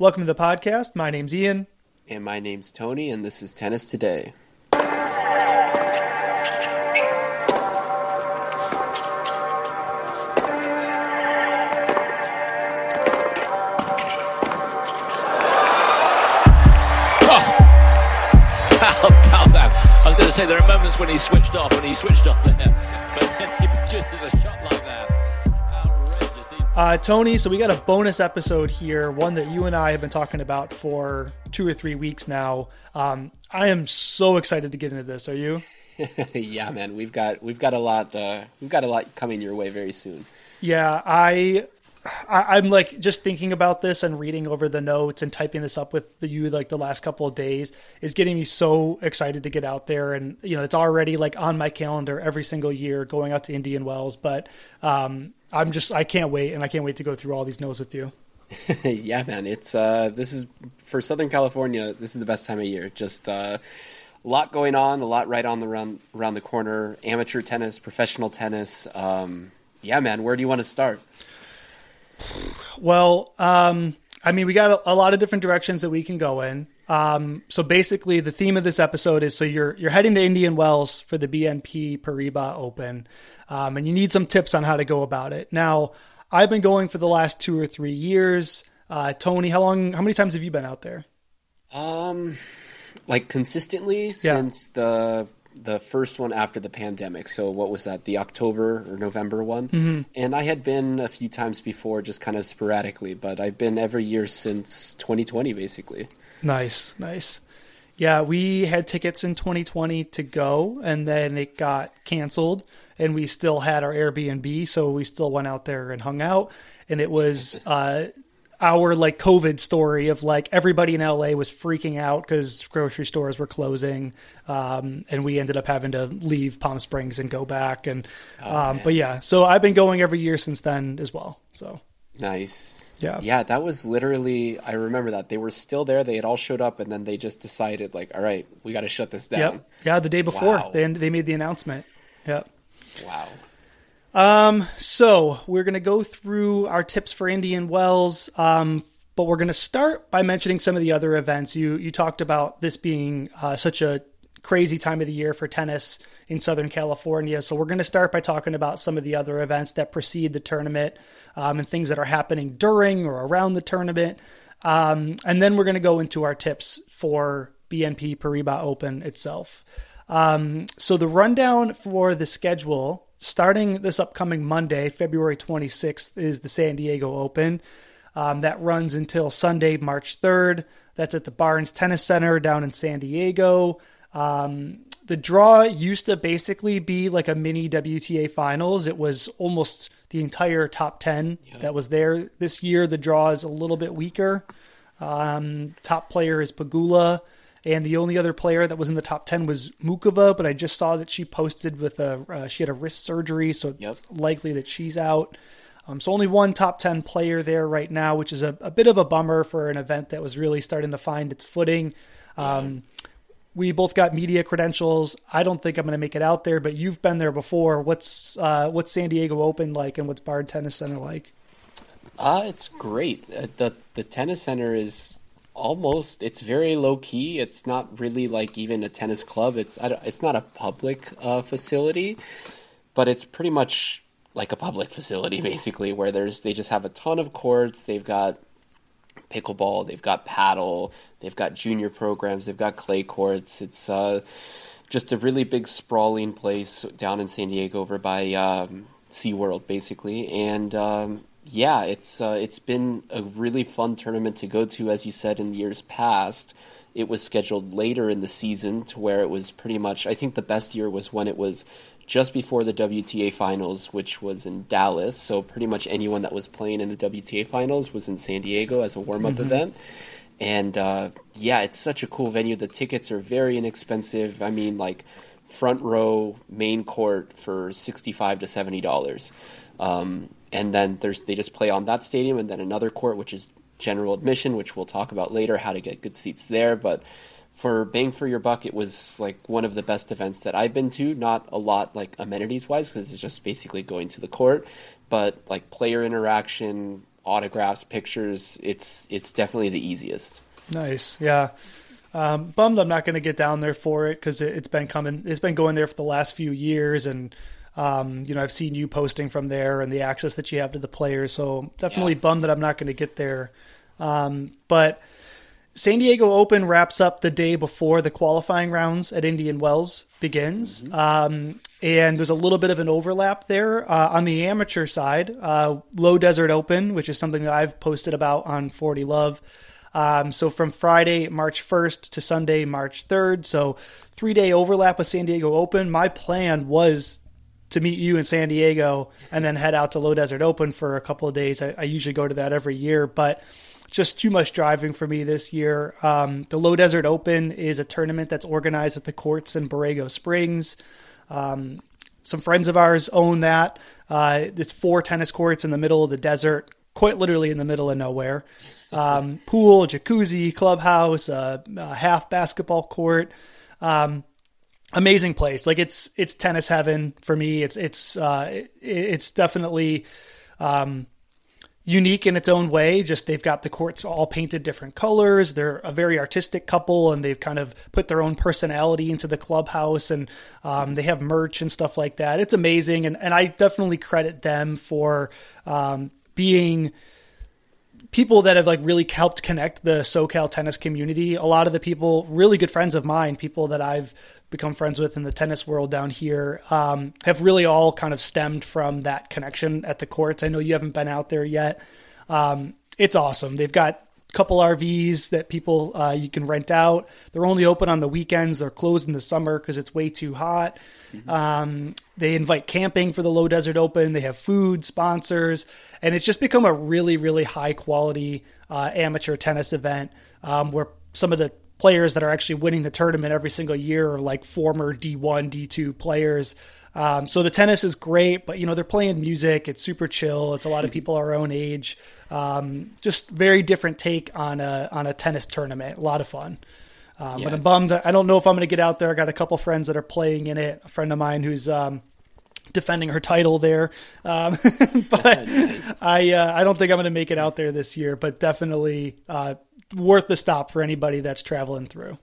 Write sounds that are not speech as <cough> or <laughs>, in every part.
Welcome to the podcast. My name's Ian. And my name's Tony, and this is Tennis Today. Oh, <laughs> about that. I was going to say there are moments when he switched off and he switched off there, uh, but then he <laughs> produces a shot like that. Outrageous. He- Uh, Tony, so we got a bonus episode here, one that you and I have been talking about for two or three weeks now. Um, I am so excited to get into this. Are you? <laughs> yeah, man, we've got we've got a lot uh, we've got a lot coming your way very soon. Yeah, I, I I'm like just thinking about this and reading over the notes and typing this up with the, you like the last couple of days is getting me so excited to get out there and you know it's already like on my calendar every single year going out to Indian Wells, but um, I'm just I can't wait and I can't wait to go through all these notes with you. <laughs> yeah, man, it's uh, this is for Southern California. This is the best time of year. Just uh, a lot going on, a lot right on the around around the corner. Amateur tennis, professional tennis. Um, yeah, man, where do you want to start? Well, um, I mean, we got a, a lot of different directions that we can go in. Um, so basically, the theme of this episode is so you're you're heading to Indian Wells for the BNP Paribas Open, um, and you need some tips on how to go about it. Now, I've been going for the last two or three years. Uh, Tony, how long? How many times have you been out there? Um, like consistently Yeah. since the the first one after the pandemic. So what was that? The October or November one? Mm-hmm. And I had been a few times before, just kind of sporadically, but I've been every year since 2020, basically. Nice, nice. Yeah, we had tickets in 2020 to go, and then it got canceled, and we still had our Airbnb, so we still went out there and hung out. And it was <laughs> uh, our like COVID story of like everybody in LA was freaking out because grocery stores were closing, um, and we ended up having to leave Palm Springs and go back. And um, but yeah, so I've been going every year since then as well. So Nice. Yeah. Yeah, that was literally, I remember that. They were still there. They had all showed up, and then they just decided, like, all right, we got to shut this down. yep, yeah, the day before Wow. they they made the announcement. Yep. Wow. Um so we're going to go through our tips for Indian Wells, um, but we're going to start by mentioning some of the other events. You you talked about this being uh, such a crazy time of the year for tennis in Southern California. So we're going to start by talking about some of the other events that precede the tournament um, and things that are happening during or around the tournament. Um, and then we're going to go into our tips for BNP Paribas Open itself. Um, so the rundown for the schedule starting this upcoming Monday, February 26th, is the San Diego Open. Um, that runs until Sunday, March 3rd. That's at the Barnes Tennis Center down in San Diego. Um, the draw used to basically be like a mini WTA finals. It was almost the entire top 10 that was there. This year, the draw is a little bit weaker. Um, top player is Pegula, and the only other player that was in the top ten was Muchova. But I just saw that she posted with a uh, she had a wrist surgery, so Yep. it's likely that she's out. Um, so only one top ten player there right now, which is a, a bit of a bummer for an event that was really starting to find its footing. Um, we both got media credentials. I don't think I'm going to make it out there, but you've been there before. What's uh, what's San Diego Open like, and what's Barnes Tennis Center like? Uh, it's great. Uh, the the tennis center is almost it's very low key. It's not really like even a tennis club. It's it's not a public uh, facility, but it's pretty much like a public <laughs> facility basically where there's they just have a ton of courts. They've got pickleball, they've got paddle, they've got junior programs, they've got clay courts. It's uh, just a really big sprawling place down in San Diego over by um, SeaWorld basically. And um, yeah, it's uh, it's been a really fun tournament to go to as you said in years past. It was scheduled later in the season to where it was pretty much I think the best year was when it was just before the WTA finals, which was in Dallas. So pretty much anyone that was playing in the WTA finals was in San Diego as a warm up event. And uh, yeah, it's such a cool venue. The tickets are very inexpensive. I mean, like front row, main court for sixty-five to seventy dollars, um, and then there's they just play on that stadium, and then another court which is general admission, which we'll talk about later, how to get good seats there. But for bang for your buck, it was like one of the best events that I've been to. Not a lot like amenities wise, because it's just basically going to the court, but like player interaction, autographs, pictures. It's it's definitely the easiest. Nice, yeah. Um, bummed I'm not going to get down there for it because it, has been coming. It's been going there for the last few years, and um, you know I've seen you posting from there and the access that you have to the players. So definitely yeah. bummed that I'm not going to get there. Um, but San Diego Open wraps up the day before the qualifying rounds at Indian Wells begins. Mm-hmm. Um, and there's a little bit of an overlap there. Uh, on the amateur side, uh, Low Desert Open, which is something that I've posted about on 40 Love. Um, so from Friday, March 1st to Sunday, March 3rd. So three day overlap with San Diego Open. My plan was to meet you in San Diego and then head out to Low Desert Open for a couple of days. I, I usually go to that every year, but just too much driving for me this year. Um, the Low Desert Open is a tournament that's organized at the courts in Borrego Springs. Um, some friends of ours own that. Uh, it's four tennis courts in the middle of the desert, quite literally in the middle of nowhere. Um, pool, jacuzzi, clubhouse, a half basketball court. Um, amazing place. Like it's it's tennis heaven for me. It's it's uh, it, it's definitely um, unique in its own way. Just they've got the courts all painted different colors. They're a very artistic couple, and they've kind of put their own personality into the clubhouse, and um, they have merch and stuff like that. It's amazing, and and I definitely credit them for um, being people that have like really helped connect the SoCal tennis community. A lot of the people, really good friends of mine, people that I've become friends with in the tennis world down here, um, have really all kind of stemmed from that connection at the courts. I know you haven't been out there yet. Um, it's awesome. They've got a couple RVs that people uh, you can rent out. They're only open on the weekends. They're closed in the summer because it's way too hot. Mm-hmm. Um, they invite camping for the Low Desert Open. They have food sponsors, and it's just become a really, really high quality uh, amateur tennis event um, where some of the players that are actually winning the tournament every single year are like former D1, D2 players. Um, so the tennis is great, but you know they're playing music. It's super chill. It's a lot of people our own age. Um, just very different take on a on a tennis tournament. A lot of fun. Um. But I'm bummed. I don't know if I'm going to get out there. I got a couple friends that are playing in it. A friend of mine who's um, defending her title there. Um, <laughs> but I uh, I don't think I'm going to make it out there this year. But definitely uh, worth the stop for anybody that's traveling through.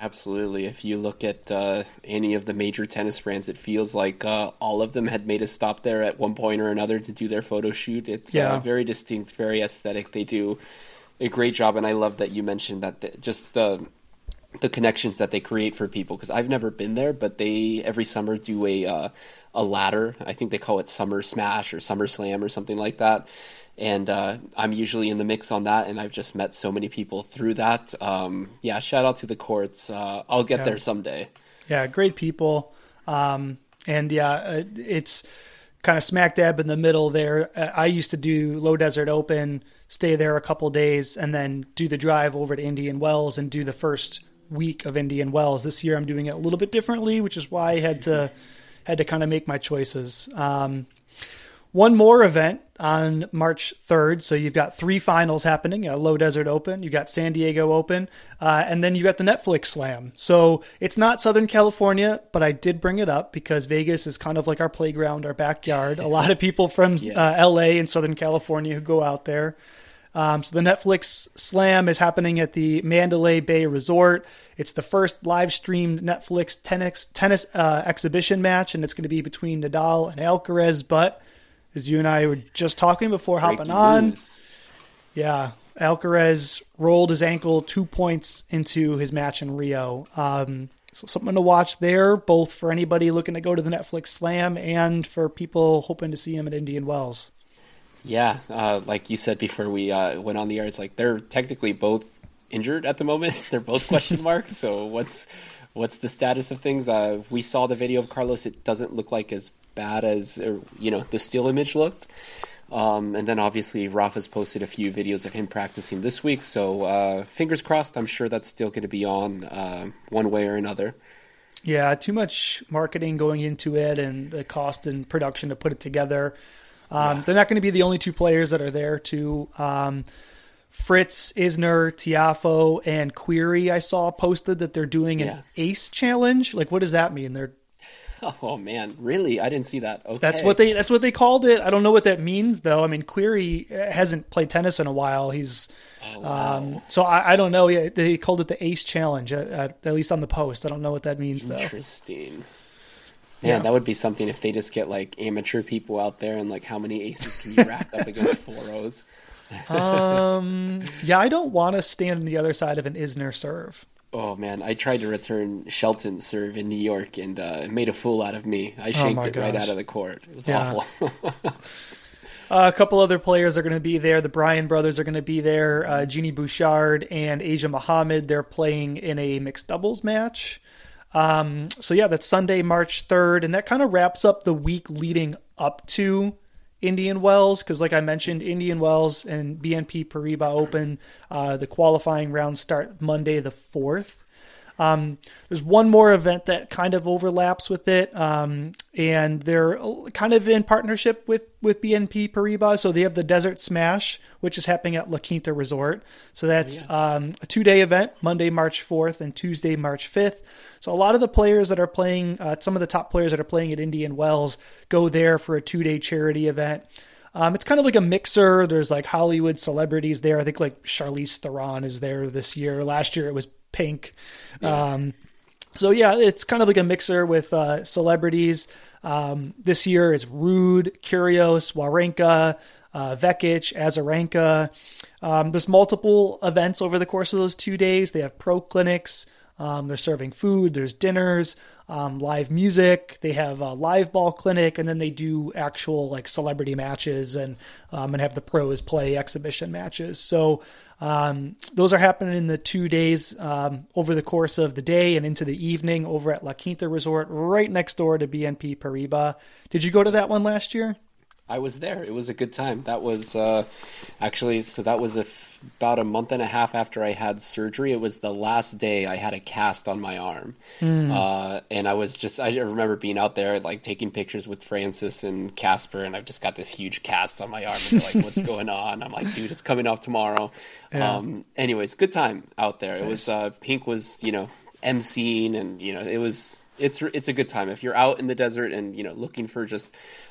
Absolutely. If you look at uh, any of the major tennis brands, it feels like uh, all of them had made a stop there at one point or another to do their photo shoot. It's uh, yeah. very distinct, very aesthetic. They do a great job, and I love that you mentioned that the, just the the connections that they create for people. Because I've never been there, but they every summer do a uh, a ladder. I think they call it Summer Smash or Summer Slam or something like that and uh, I'm usually in the mix on that, and I've just met so many people through that. Um, yeah, shout out to the courts. Uh, I'll get yeah. there someday. Yeah, great people, um, and yeah, uh, it's kind of smack dab in the middle there. Uh, I used to do Low Desert Open, stay there a couple days, and then do the drive over to Indian Wells and do the first week of Indian Wells. This year, I'm doing it a little bit differently, which is why I had to had to kind of make my choices. Um, one more event on March 3rd. So you've got three finals happening: a Low Desert Open, you got San Diego Open, uh, and then you got the Netflix Slam. So it's not Southern California, but I did bring it up because Vegas is kind of like our playground, our backyard. a lot of people from yes. uh, LA and Southern California who go out there. Um, so the Netflix Slam is happening at the Mandalay Bay Resort. It's the first live streamed Netflix tennis tennis uh, exhibition match, and it's going to be between Nadal and Alcaraz. But as you and I were just talking before Breaking hopping on. News. Yeah, Alcaraz rolled his ankle two points into his match in Rio. Um, so something to watch there, both for anybody looking to go to the Netflix Slam and for people hoping to see him at Indian Wells. Yeah, uh, like you said before we uh, went on the air, it's like they're technically both injured at the moment. <laughs> they're both question marks. <laughs> so what's what's the status of things? Uh, we saw the video of Carlos. It doesn't look like as bad as you know the still image looked. Um, and then obviously Rafa's posted a few videos of him practicing this week, so uh, fingers crossed. I'm sure that's still going to be on uh, one way or another. Yeah, too much marketing going into it, and the cost and production to put it together. Um, yeah. They're not going to be the only two players that are there. Too, um, Fritz, Isner, Tiafoe, and Querrey. I saw posted that they're doing an yeah. Ace challenge. Like, what does that mean? They're <laughs> Oh man, really? I didn't see that. Okay. That's what they that's what they called it. I don't know what that means though. I mean, Querrey hasn't played tennis in a while. He's Oh, wow. um, so I, I don't know. Yeah, they called it the Ace Challenge at, at, at least on the post. I don't know what that means though. Interesting. Yeah. That would be something if they just get like amateur people out there and like how many aces can you rack up against <laughs> four O's? Um, yeah, I don't want to stand on the other side of an Isner serve. Oh man, I tried to return Shelton's serve in New York and uh, it made a fool out of me. I shanked Oh it right out of the court. It was Yeah. awful. <laughs> Uh, a couple other players are going to be there. The Bryan brothers are going to be there. Uh, Genie Bouchard and Asia Muhammad. They're playing in a mixed doubles match. Um, so yeah, that's Sunday, March third, and that kind of wraps up the week leading up to Indian Wells because, like I mentioned, Indian Wells and BNP Paribas Open, uh, the qualifying rounds start Monday the fourth. Um, there's one more event that kind of overlaps with it, um, and they're kind of in partnership with with BNP Paribas. So they have the Desert Smash, which is happening at La Quinta Resort. So that's um, a two day event, Monday, March 4th, and Tuesday, March 5th. So a lot of the players that are playing, uh, some of the top players that are playing at Indian Wells, go there for a two day charity event. Um, it's kind of like a mixer. There's like Hollywood celebrities there. I think like Charlize Theron is there this year. Last year it was Pink. Um, so yeah, it's kind of like a mixer with uh, celebrities. Um, this year it's Ruud, Kyrgios, Wawrinka, uh, Vekic, Azarenka. Um, there's multiple events over the course of those two days. They have pro clinics. Um, they're serving food. There's dinners, um, live music. They have a live ball clinic, and then they do actual like celebrity matches and um, and have the pros play exhibition matches. So um, those are happening in the two days um, over the course of the day and into the evening over at La Quinta Resort, right next door to BNP Paribas. Did you go to that one last year? I was there. It was a good time. That was uh, actually so. That was a f- about a month and a half after I had surgery. It was the last day I had a cast on my arm, uh, and I was just. I remember being out there like taking pictures with Frances and Casper, and I've just got this huge cast on my arm. And they're like, "What's <laughs> going on?" I'm like, "Dude, it's coming off tomorrow." Um, anyways, good time out there. It was uh, Pink was you know emceeing, and you know it was it's it's a good time if you're out in the desert and you know looking for just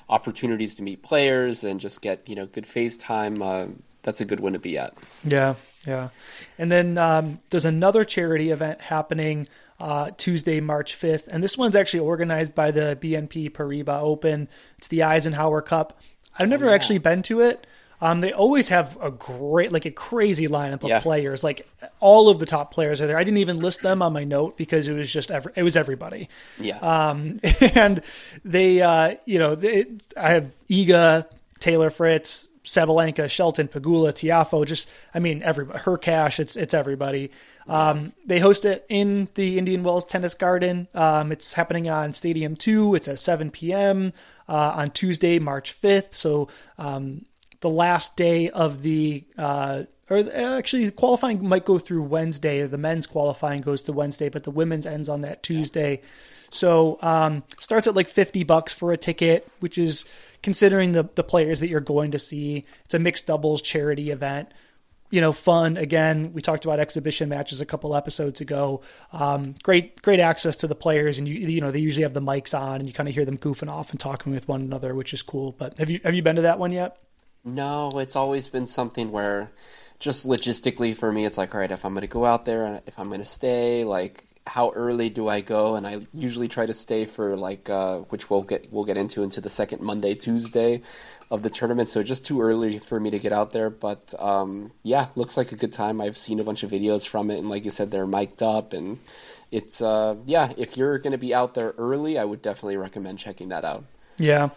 opportunities to meet players and just get you know good face time. Uh, that's a good one to be at. Yeah, yeah. And then um, there's another charity event happening uh, Tuesday, March 5th. And this one's actually organized by the BNP Paribas Open. It's the Eisenhower Cup. I've never yeah. actually been to it. Um, they always have a great, like a crazy lineup of Yeah. players. Like all of the top players are there. I didn't even list them on my note because it was just every, it was everybody. Yeah, Um, <laughs> and they, uh, you know, they, I have Iga, Taylor Fritz, Sabalenka, Shelton, Pegula, Tiafoe. Just, I mean, every Hurkacz. It's it's everybody. Um, they host it in the Indian Wells Tennis Garden. Um, it's happening on Stadium Two. It's at 7 p.m. Uh, on Tuesday, March 5th. So um, the last day of the. Uh, or actually, qualifying might go through Wednesday. The men's qualifying goes to Wednesday, but the women's ends on that Tuesday. So um, starts at like fifty bucks for a ticket, which is considering the the players that you're going to see. It's a mixed doubles charity event. You know, fun. Again, we talked about exhibition matches a couple episodes ago. Um, great, great access to the players, and you you know they usually have the mics on, and you kind of hear them goofing off and talking with one another, which is cool. But have you have you been to that one yet? No, it's always been something where just logistically for me, it's like, all right, if I'm going to go out there, if I'm going to stay, like. How early do I go? And I usually try to stay for like, uh, which we'll get we'll get into into the second Monday Tuesday of the tournament. So just too early for me to get out there. But um, yeah, looks like a good time. I've seen a bunch of videos from it, and like you said, they're mic'd up, and it's uh, yeah. If you're going to be out there early, I would definitely recommend checking that out. Yeah.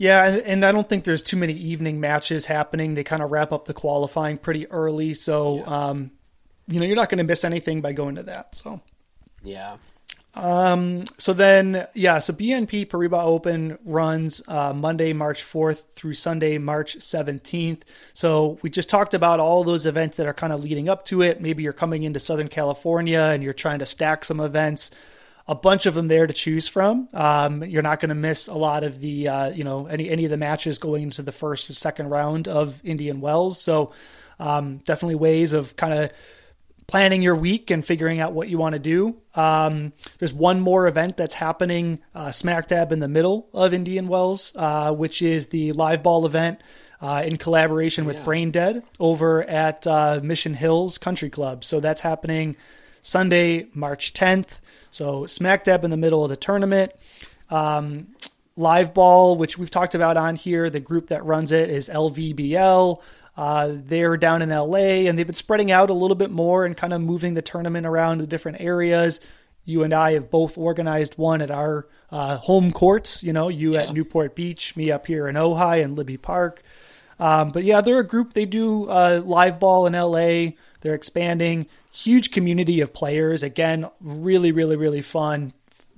Yeah, and- and I don't think there's too many evening matches happening. They kind of wrap up the qualifying pretty early, so Yeah. um, you know you're not going to miss anything by going to that. So, Yeah. so then yeah, so BNP Paribas Open runs uh, Monday, March 4th through Sunday, March 17th. So we just talked about all those events that are kind of leading up to it. Maybe you're coming into Southern California and you're trying to stack some events. A bunch of them there to choose from. Um, you're not going to miss a lot of the, uh, you know, any any of the matches going into the first or second round of Indian Wells. So um, definitely ways of kind of planning your week and figuring out what you want to do. Um, there's one more event that's happening uh, smack dab in the middle of Indian Wells, uh, which is the live ball event uh, in collaboration with Yeah. Brain Dead over at uh, Mission Hills Country Club. So that's happening Sunday, March 10th. So smack dab in the middle of the tournament. Um, live ball, which we've talked about on here, the group that runs it is LVBL. Uh, they're down in LA and they've been spreading out a little bit more and kind of moving the tournament around to different areas. You and I have both organized one at our uh, home courts, you know, you at Newport Beach, me up here in Ojai and Libbey Park. Um, but yeah, they're a group. They do uh, live ball in LA. They're expanding. Huge community of players. Again, really, really, really fun.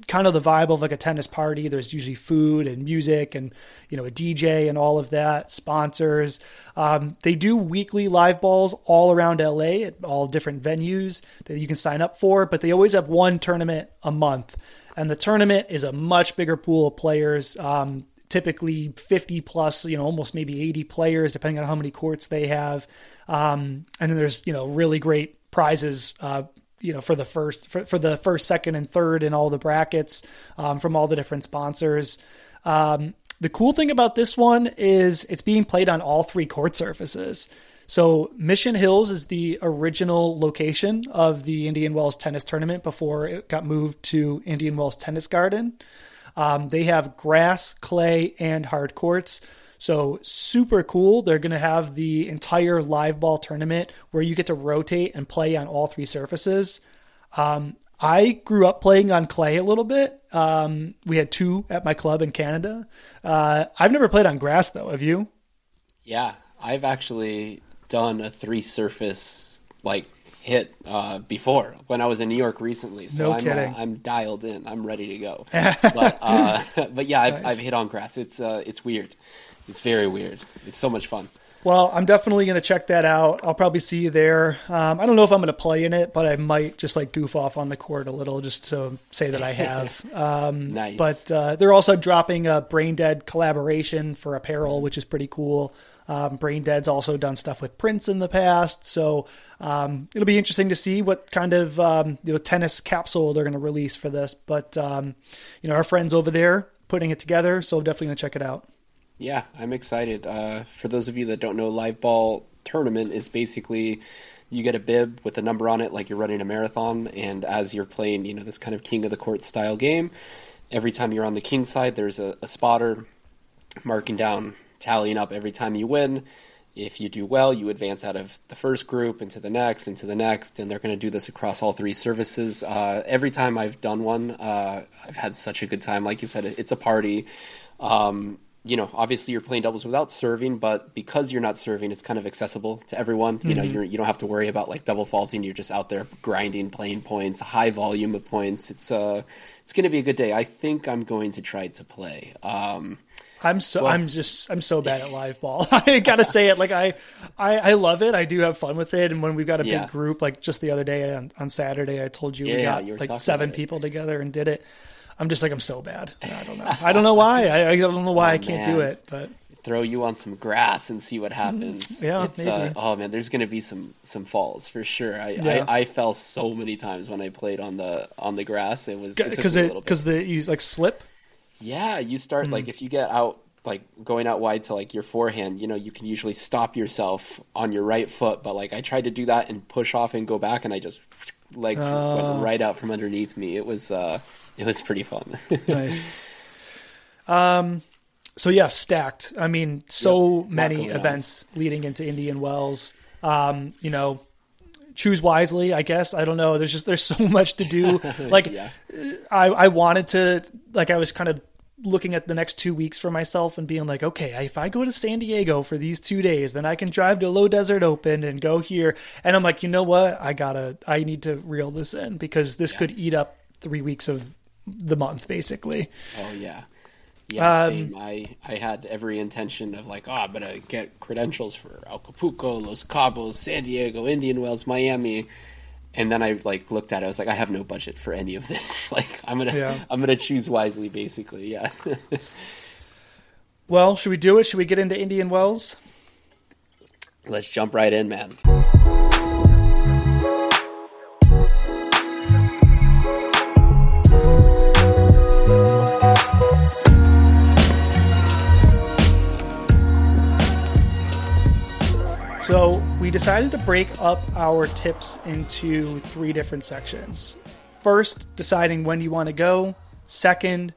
Kind of the vibe of like a tennis party. There's usually food and music and you know a DJ and all of that. Sponsors. Um, they do weekly live balls all around LA at all different venues that you can sign up for. But they always have one tournament a month, and the tournament is a much bigger pool of players. Um, typically 50 plus, you know, almost maybe 80 players, depending on how many courts they have. Um, and then there's, you know, really great prizes, uh, you know, for the first, for, for the first, second, and third in all the brackets um, from all the different sponsors. Um, the cool thing about this one is it's being played on all three court surfaces. So Mission Hills is the original location of the Indian Wells tennis tournament before it got moved to Indian Wells Tennis Garden. Um, they have grass, clay, and hard courts. So super cool. They're going to have the entire live ball tournament where you get to rotate and play on all three surfaces. Um, I grew up playing on clay a little bit. Um, we had two at my club in Canada. Uh, I've never played on grass though. Have you? Yeah, I've actually done a three surface like hit uh, before when I was in New York recently. So No I'm kidding. Uh, I'm dialed in. I'm ready to go. <laughs> but uh, <laughs> but yeah, I've, Nice. I've hit on grass. It's uh, it's weird. It's very weird. It's so much fun. Well, I'm definitely going to check that out. I'll probably see you there. Um, I don't know if I'm going to play in it, but I might just like goof off on the court a little just to say that I have. <laughs> Um, Nice. But uh, they're also dropping a Brain Dead collaboration for apparel, which is pretty cool. Um, Brain Dead's also done stuff with Prince in the past, so um, it'll be interesting to see what kind of um, you know tennis capsule they're going to release for this. But um, you know, our friends over there putting it together, so definitely going to check it out. Yeah, I'm excited. Uh, for those of you that don't know, live ball tournament is basically you get a bib with a number on it, like you're running a marathon, and as you're playing, you know, this kind of king of the court style game, every time you're on the king side, there's a, a spotter marking down, tallying up every time you win. If you do well, you advance out of the first group into the next, into the next, and they're going to do this across all three services. Uh, every time I've done one, uh, I've had such a good time. Like you said, it's a party. Um, you know, obviously you're playing doubles without serving, but because you're not serving, it's kind of accessible to everyone. You know, you're, you don't have to worry about like double faulting. You're just out there grinding, playing points, high volume of points. It's uh, it's going to be a good day. I think I'm going to try to play. Um, I'm so Well- I'm just I'm so bad at live ball. <laughs> I <laughs> gotta say it. Like I, I I love it. I do have fun with it. And when we've got a Yeah. big group, like just the other day on, on Saturday, I told you we Yeah, got you like seven people together and did it. I'm just like I'm so bad. I don't know. I don't know why. I, I don't know why Oh, I can't do it. But throw you on some grass and see what happens. Mm-hmm. Yeah, it's, uh, oh man, there's to be some some falls for sure. I, Yeah. I I fell so many times when I played on the on the grass. It was because it because the you like slip. Yeah, you start Mm. like if you get out like going out wide to like your forehand, you know, you can usually stop yourself on your right foot, but like I tried to do that and push off and go back and I just legs Oh. went right out from underneath me. It was uh it was pretty fun. <laughs> Nice. um. So yeah, stacked. I mean, so Yep. many Lot going on. events leading into Indian Wells. Um. You know. Choose wisely, I guess. I don't know. There's just there's so <laughs> much to do. <laughs> Like yeah. I, I wanted to like I was kind of looking at the next two weeks for myself and being like, okay, if I go to San Diego for these two days, then I can drive to Low Desert Open and go here. And I'm like, you know what? I gotta, I need to reel this in because this could eat up three weeks of the month, basically. Oh yeah. Yeah, Um. I, I had every intention of like, oh, I'm gonna get credentials for Acapulco, Los Cabos, San Diego, Indian Wells, Miami, and then I like looked at it. I was like, I have no budget for any of this. <laughs> like, I'm gonna Yeah. I'm gonna choose wisely, basically. Yeah. <laughs> Well, should we do it? Should we get into Indian Wells? Let's jump right in, man. Decided to break up our tips into three different sections. First, deciding when you want to go. Second,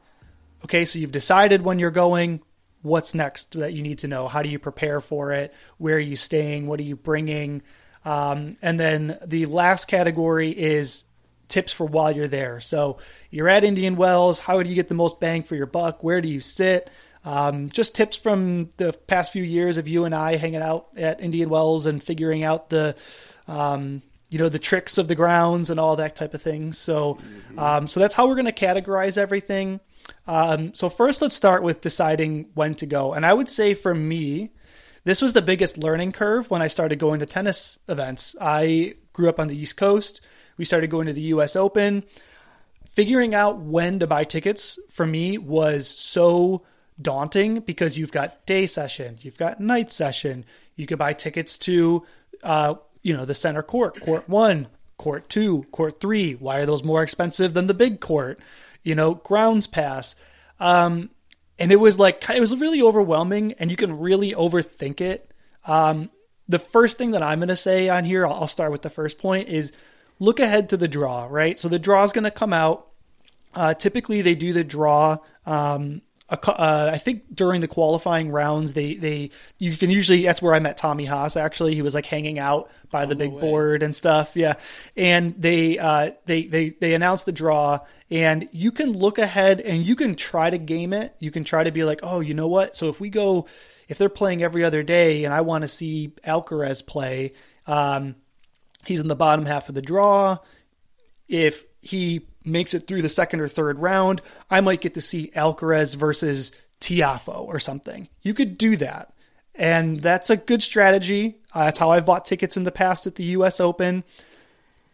okay, so you've decided when you're going. What's next that you need to know? How do you prepare for it? Where are you staying? What are you bringing? Um, and then the last category is tips for while you're there. So you're at Indian Wells. How do you get the most bang for your buck? Where do you sit? Um, just tips from the past few years of you and I hanging out at Indian Wells and figuring out the, um, you know, the tricks of the grounds and all that type of thing. So, um, so that's how we're going to categorize everything. Um, so first, let's start with deciding when to go. And I would say for me, this was the biggest learning curve when I started going to tennis events. I grew up on the East Coast. We started going to the US Open. Figuring out when to buy tickets for me was so daunting because you've got day session, you've got night session. You could buy tickets to, uh, you know, the center court, court one, court two, court three. Why are those more expensive than the big court? You know, grounds pass. Um, and it was like, it was really overwhelming and you can really overthink it. Um, the first thing that I'm going to say on here, I'll start with the first point is look ahead to the draw, right? So the draw is going to come out. Uh, typically, they do the draw um, uh, I think during the qualifying rounds, they they you can usually that's where I met Tommy Haas. Actually, he was like hanging out by oh, the big no board and stuff. Yeah, and they uh, they they they announced the draw, and you can look ahead and you can try to game it. You can try to be like, oh, you know what? So if we go, if they're playing every other day, and I want to see Alcaraz play, um, he's in the bottom half of the draw. If he makes it through the second or third round, I might get to see Alcaraz versus Tiafoe or something. You could do that. And that's a good strategy. Uh, that's how I've bought tickets in the past at the US Open.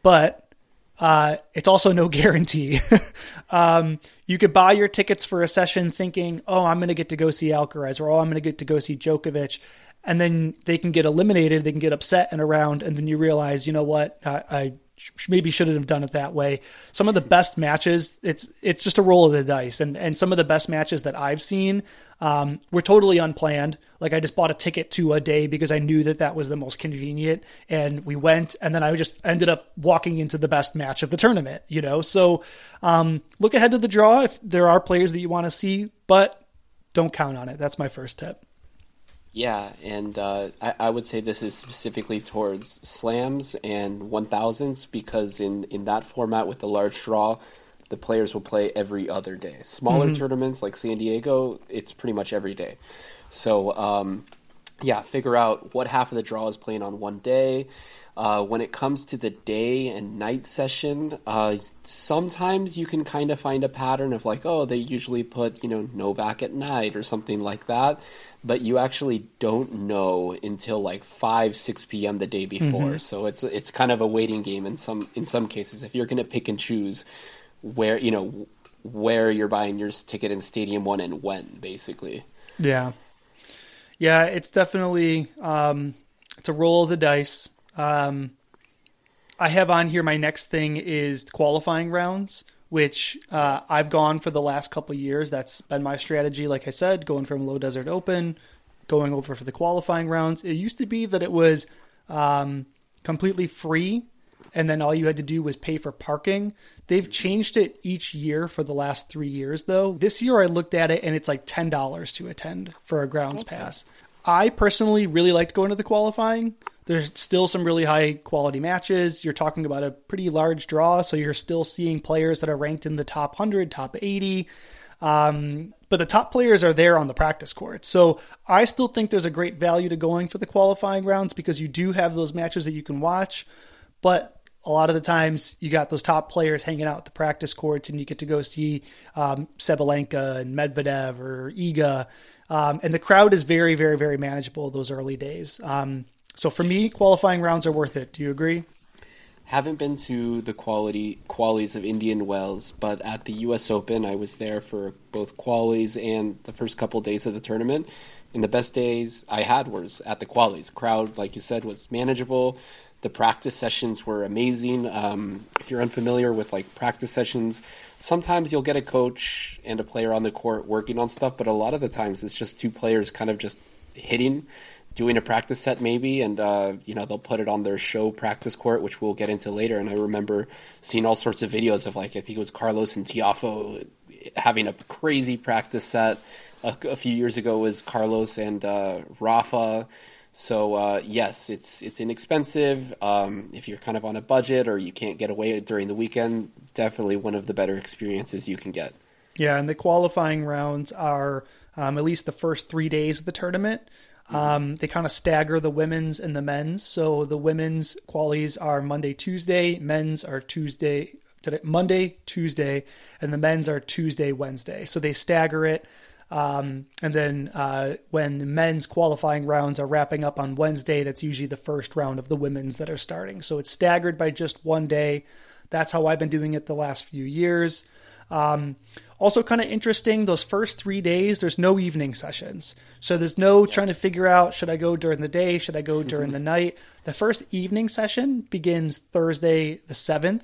But uh, it's also no <laughs> guarantee. <laughs> um, you could buy your tickets for a session thinking, oh, I'm going to get to go see Alcaraz or oh, I'm going to get to go see Djokovic. And then they can get eliminated, they can get upset in a round, and then you realize, you know what, I, I maybe shouldn't have done it that way. Some of the best matches, it's it's just a roll of the dice, and and some of the best matches that I've seen um, were totally unplanned. Like I just bought a ticket to a day because I knew that that was the most convenient, and we went, and then I just ended up walking into the best match of the tournament. You know, so um, look ahead to the draw if there are players that you want to see, but don't count on it. That's my first tip. Yeah, and uh, I, I, would say this is specifically towards slams and 1000s because in, in that format with the large draw, the players will play every other day. Smaller mm-hmm. tournaments like San Diego, it's pretty much every day. So, um, yeah, figure out what half of the draw is playing on one day. Uh, when it comes to the day and night session, uh, sometimes you can kind of find a pattern of like, oh, they usually put, you know, Novak at night or something like that. But you actually don't know until like 5 6 p.m. the day before. Mm-hmm. so it's it's kind of a waiting game in some in some cases. If you're going to pick and choose where you know where you're buying your ticket in stadium 1 and when basically. Yeah. Yeah it's definitely um, it's a roll of the dice um, I have on here my next thing is qualifying rounds which uh, yes. I've gone for the last couple years. That's been my strategy. Like I said, going from low desert open, going over for the qualifying rounds. It used to be that it was um, completely free, and then all you had to do was pay for parking. They've changed it each year for the last three years, though. This year I looked at it, and it's like ten dollars to attend for a grounds okay. pass. I personally really liked going to the qualifying there's still some really high quality matches. You're talking about a pretty large draw, so you're still seeing players that are ranked in the top 100, top 80. Um, but the top players are there on the practice court. So I still think there's a great value to going for the qualifying rounds because you do have those matches that you can watch. But a lot of the times you got those top players hanging out at the practice courts and you get to go see um, Sabalenka and Medvedev or Iga. Um, and the crowd is very, very, very manageable those early days. Um, so for me, qualifying rounds are worth it. Do you agree? Haven't been to the quality qualies of Indian Wells, but at the U.S. Open, I was there for both qualies and the first couple days of the tournament. And the best days I had was at the qualies. Crowd, like you said, was manageable. The practice sessions were amazing. Um, if you're unfamiliar with like practice sessions, sometimes you'll get a coach and a player on the court working on stuff, but a lot of the times it's just two players kind of just hitting doing a practice set maybe, and uh, you know they'll put it on their show practice court, which we'll get into later. And I remember seeing all sorts of videos of like I think it was Carlos and Tiafoe having a crazy practice set. A, a few years ago was Carlos and uh, Rafa. So uh, yes, it's it's inexpensive. Um, if you're kind of on a budget or you can't get away during the weekend, definitely one of the better experiences you can get. Yeah, and the qualifying rounds are um, at least the first three days of the tournament. Um, they kind of stagger the women's and the men's. So the women's qualies are Monday, Tuesday. Men's are Tuesday, today, Monday, Tuesday, and the men's are Tuesday, Wednesday. So they stagger it. Um, and then uh, when the men's qualifying rounds are wrapping up on Wednesday, that's usually the first round of the women's that are starting. So it's staggered by just one day. That's how I've been doing it the last few years. Um, also, kind of interesting, those first three days, there's no evening sessions. So there's no yeah. trying to figure out should I go during the day, should I go <laughs> during the night. The first evening session begins Thursday, the 7th.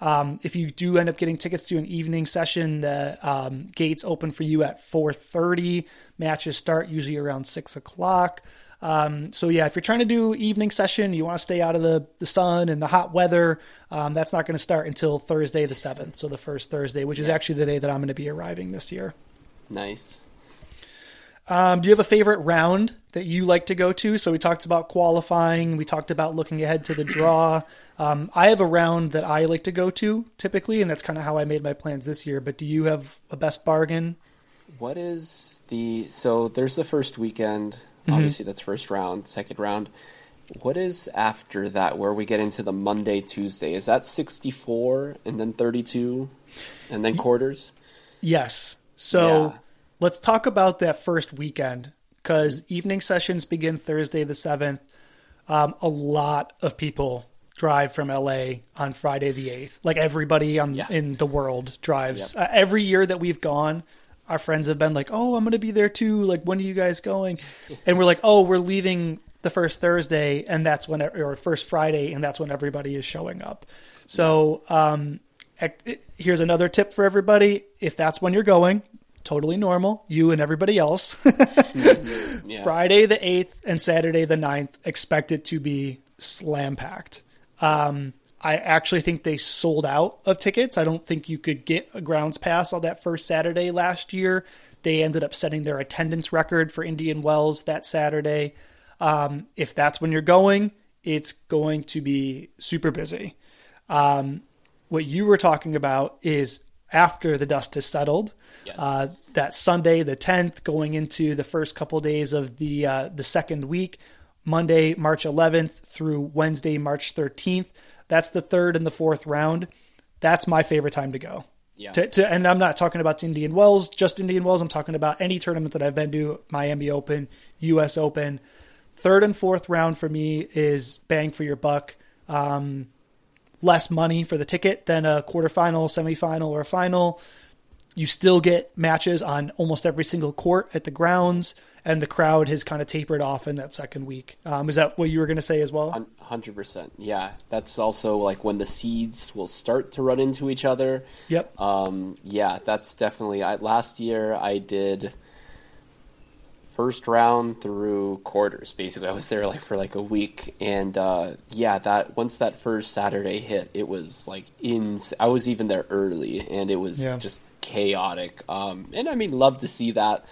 Um, if you do end up getting tickets to an evening session, the um, gates open for you at 4:30. Matches start usually around six o'clock. Um, so yeah, if you're trying to do evening session, you want to stay out of the, the sun and the hot weather. Um, that's not going to start until Thursday the seventh, so the first Thursday, which is actually the day that I'm going to be arriving this year. Nice. Um, do you have a favorite round that you like to go to? So we talked about qualifying. We talked about looking ahead to the draw. Um, I have a round that I like to go to typically, and that's kind of how I made my plans this year. But do you have a best bargain? What is the so? There's the first weekend. Mm-hmm. Obviously, that's first round. Second round. What is after that? Where we get into the Monday, Tuesday? Is that 64 and then 32, and then quarters? Yes. So. Yeah let's talk about that first weekend because evening sessions begin Thursday the 7th. Um, a lot of people drive from LA on Friday the 8th. Like everybody on, yeah. in the world drives. Yep. Uh, every year that we've gone, our friends have been like, oh, I'm going to be there too. Like, when are you guys going? And we're like, oh, we're leaving the first Thursday, and that's when, or first Friday, and that's when everybody is showing up. So, um, here's another tip for everybody. If that's when you're going, totally normal, you and everybody else. <laughs> yeah. Friday the 8th and Saturday the 9th, expect it to be slam packed. Um, I actually think they sold out of tickets. I don't think you could get a grounds pass on that first Saturday last year. They ended up setting their attendance record for Indian Wells that Saturday. Um, if that's when you're going, it's going to be super busy. Um, what you were talking about is after the dust has settled. Yes. Uh, that Sunday, the 10th, going into the first couple days of the uh, the second week, Monday, March 11th through Wednesday, March 13th. That's the third and the fourth round. That's my favorite time to go. Yeah. To, to, and I'm not talking about Indian Wells, just Indian Wells. I'm talking about any tournament that I've been to, Miami Open, U.S. Open. Third and fourth round for me is bang for your buck. Um, less money for the ticket than a quarterfinal, semifinal, or a final. You still get matches on almost every single court at the grounds, and the crowd has kind of tapered off in that second week. Um, is that what you were going to say as well? Hundred percent. Yeah, that's also like when the seeds will start to run into each other. Yep. Um, yeah, that's definitely. I, last year I did first round through quarters. Basically, I was there like for like a week, and uh, yeah, that once that first Saturday hit, it was like in. I was even there early, and it was yeah. just chaotic. Um, and I mean, love to see that.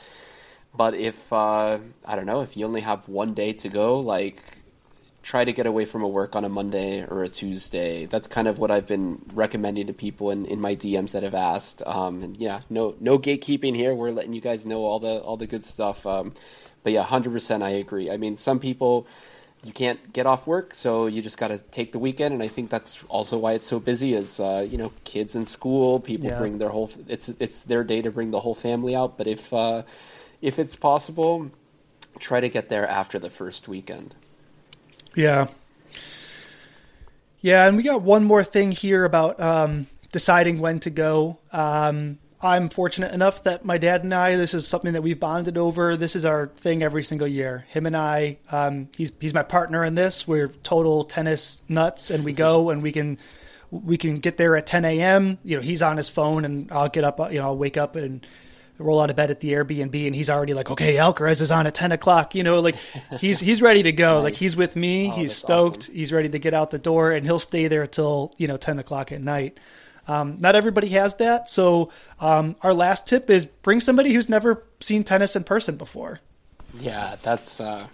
But if uh, I don't know, if you only have one day to go, like try to get away from a work on a Monday or a Tuesday. That's kind of what I've been recommending to people in, in my DMs that have asked. Um, and yeah, no no gatekeeping here. We're letting you guys know all the all the good stuff. Um, but yeah, hundred percent, I agree. I mean, some people you can't get off work, so you just got to take the weekend. And I think that's also why it's so busy. Is uh, you know, kids in school, people yeah. bring their whole. It's it's their day to bring the whole family out. But if uh, if it's possible, try to get there after the first weekend. Yeah. Yeah, and we got one more thing here about um, deciding when to go. Um, I'm fortunate enough that my dad and I, this is something that we've bonded over. This is our thing every single year. Him and I, um, he's he's my partner in this. We're total tennis nuts, and we go and we can we can get there at 10 a.m. You know, he's on his phone, and I'll get up. You know, I'll wake up and roll out of bed at the Airbnb and he's already like, okay, Alcaraz is on at 10 o'clock. You know, like <laughs> he's, he's ready to go. nice. Like he's with me. Oh, he's stoked. Awesome. He's ready to get out the door and he'll stay there till, you know, 10 o'clock at night. Um, not everybody has that. So um, our last tip is bring somebody who's never seen tennis in person before. Yeah, that's uh,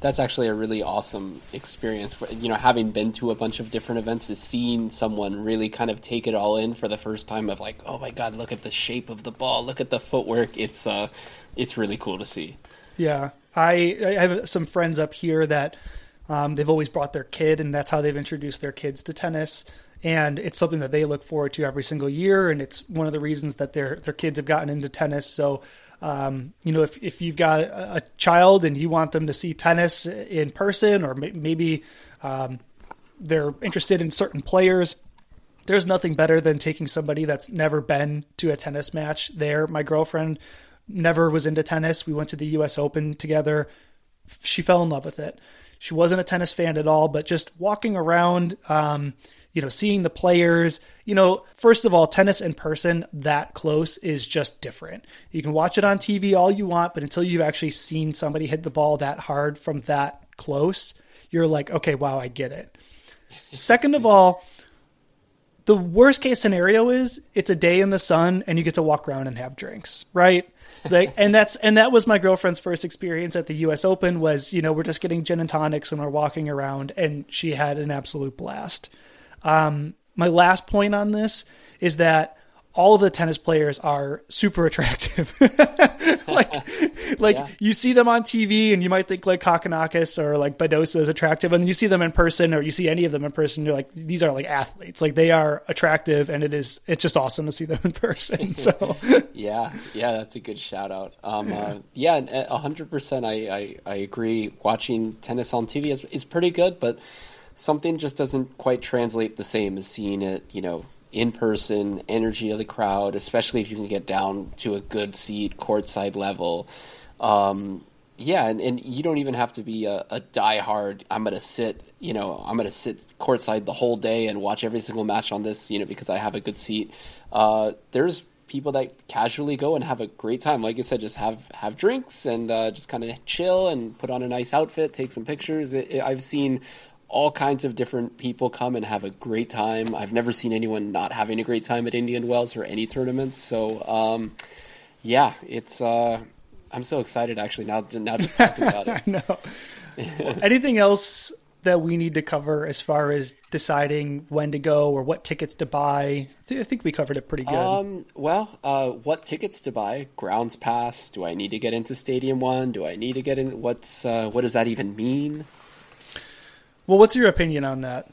that's actually a really awesome experience. You know, having been to a bunch of different events, is seeing someone really kind of take it all in for the first time. Of like, oh my god, look at the shape of the ball, look at the footwork. It's uh, it's really cool to see. Yeah, I I have some friends up here that um, they've always brought their kid, and that's how they've introduced their kids to tennis. And it's something that they look forward to every single year and it's one of the reasons that their their kids have gotten into tennis. So um, you know if, if you've got a, child and you want them to see tennis in person or maybe um, they're interested in certain players there's nothing better than taking somebody that's never been to a tennis match there. My girlfriend never was into tennis. We went to the us open together. She fell in love with it she wasn't a tennis fan at all but just walking around um, you know, seeing the players, you know, first of all, tennis in person that close is just different. You can watch it on TV all you want, but until you've actually seen somebody hit the ball that hard from that close, you're like, okay, wow, I get it. <laughs> Second of all, the worst case scenario is it's a day in the sun and you get to walk around and have drinks, right? Like, and that's and that was my girlfriend's first experience at the U.S. Open. Was you know we're just getting gin and tonics and we're walking around, and she had an absolute blast. Um, my last point on this is that all of the tennis players are super attractive. <laughs> like, <laughs> like yeah. you see them on TV and you might think like Kokkinakis or like Badosa is attractive. And then you see them in person or you see any of them in person. You're like, these are like athletes. Like they are attractive and it is, it's just awesome to see them in person. <laughs> So <laughs> yeah, yeah, that's a good shout out. Um, uh, yeah, a hundred percent. I, I, I agree. Watching tennis on TV is, is pretty good, but something just doesn't quite translate the same as seeing it, you know, in person, energy of the crowd, especially if you can get down to a good seat, courtside level. Um, yeah, and, and you don't even have to be a, a diehard. I'm gonna sit, you know, I'm gonna sit courtside the whole day and watch every single match on this, you know, because I have a good seat. Uh, there's people that casually go and have a great time. Like I said, just have have drinks and uh, just kind of chill and put on a nice outfit, take some pictures. It, it, I've seen all kinds of different people come and have a great time. I've never seen anyone not having a great time at Indian Wells or any tournaments. So, um, yeah, it's. Uh, I'm so excited actually now. Now just talking about it. <laughs> no. Anything else that we need to cover as far as deciding when to go or what tickets to buy? I think we covered it pretty good. Um, well, uh, what tickets to buy? Grounds pass? Do I need to get into Stadium One? Do I need to get in? What's uh, what does that even mean? Well, what's your opinion on that?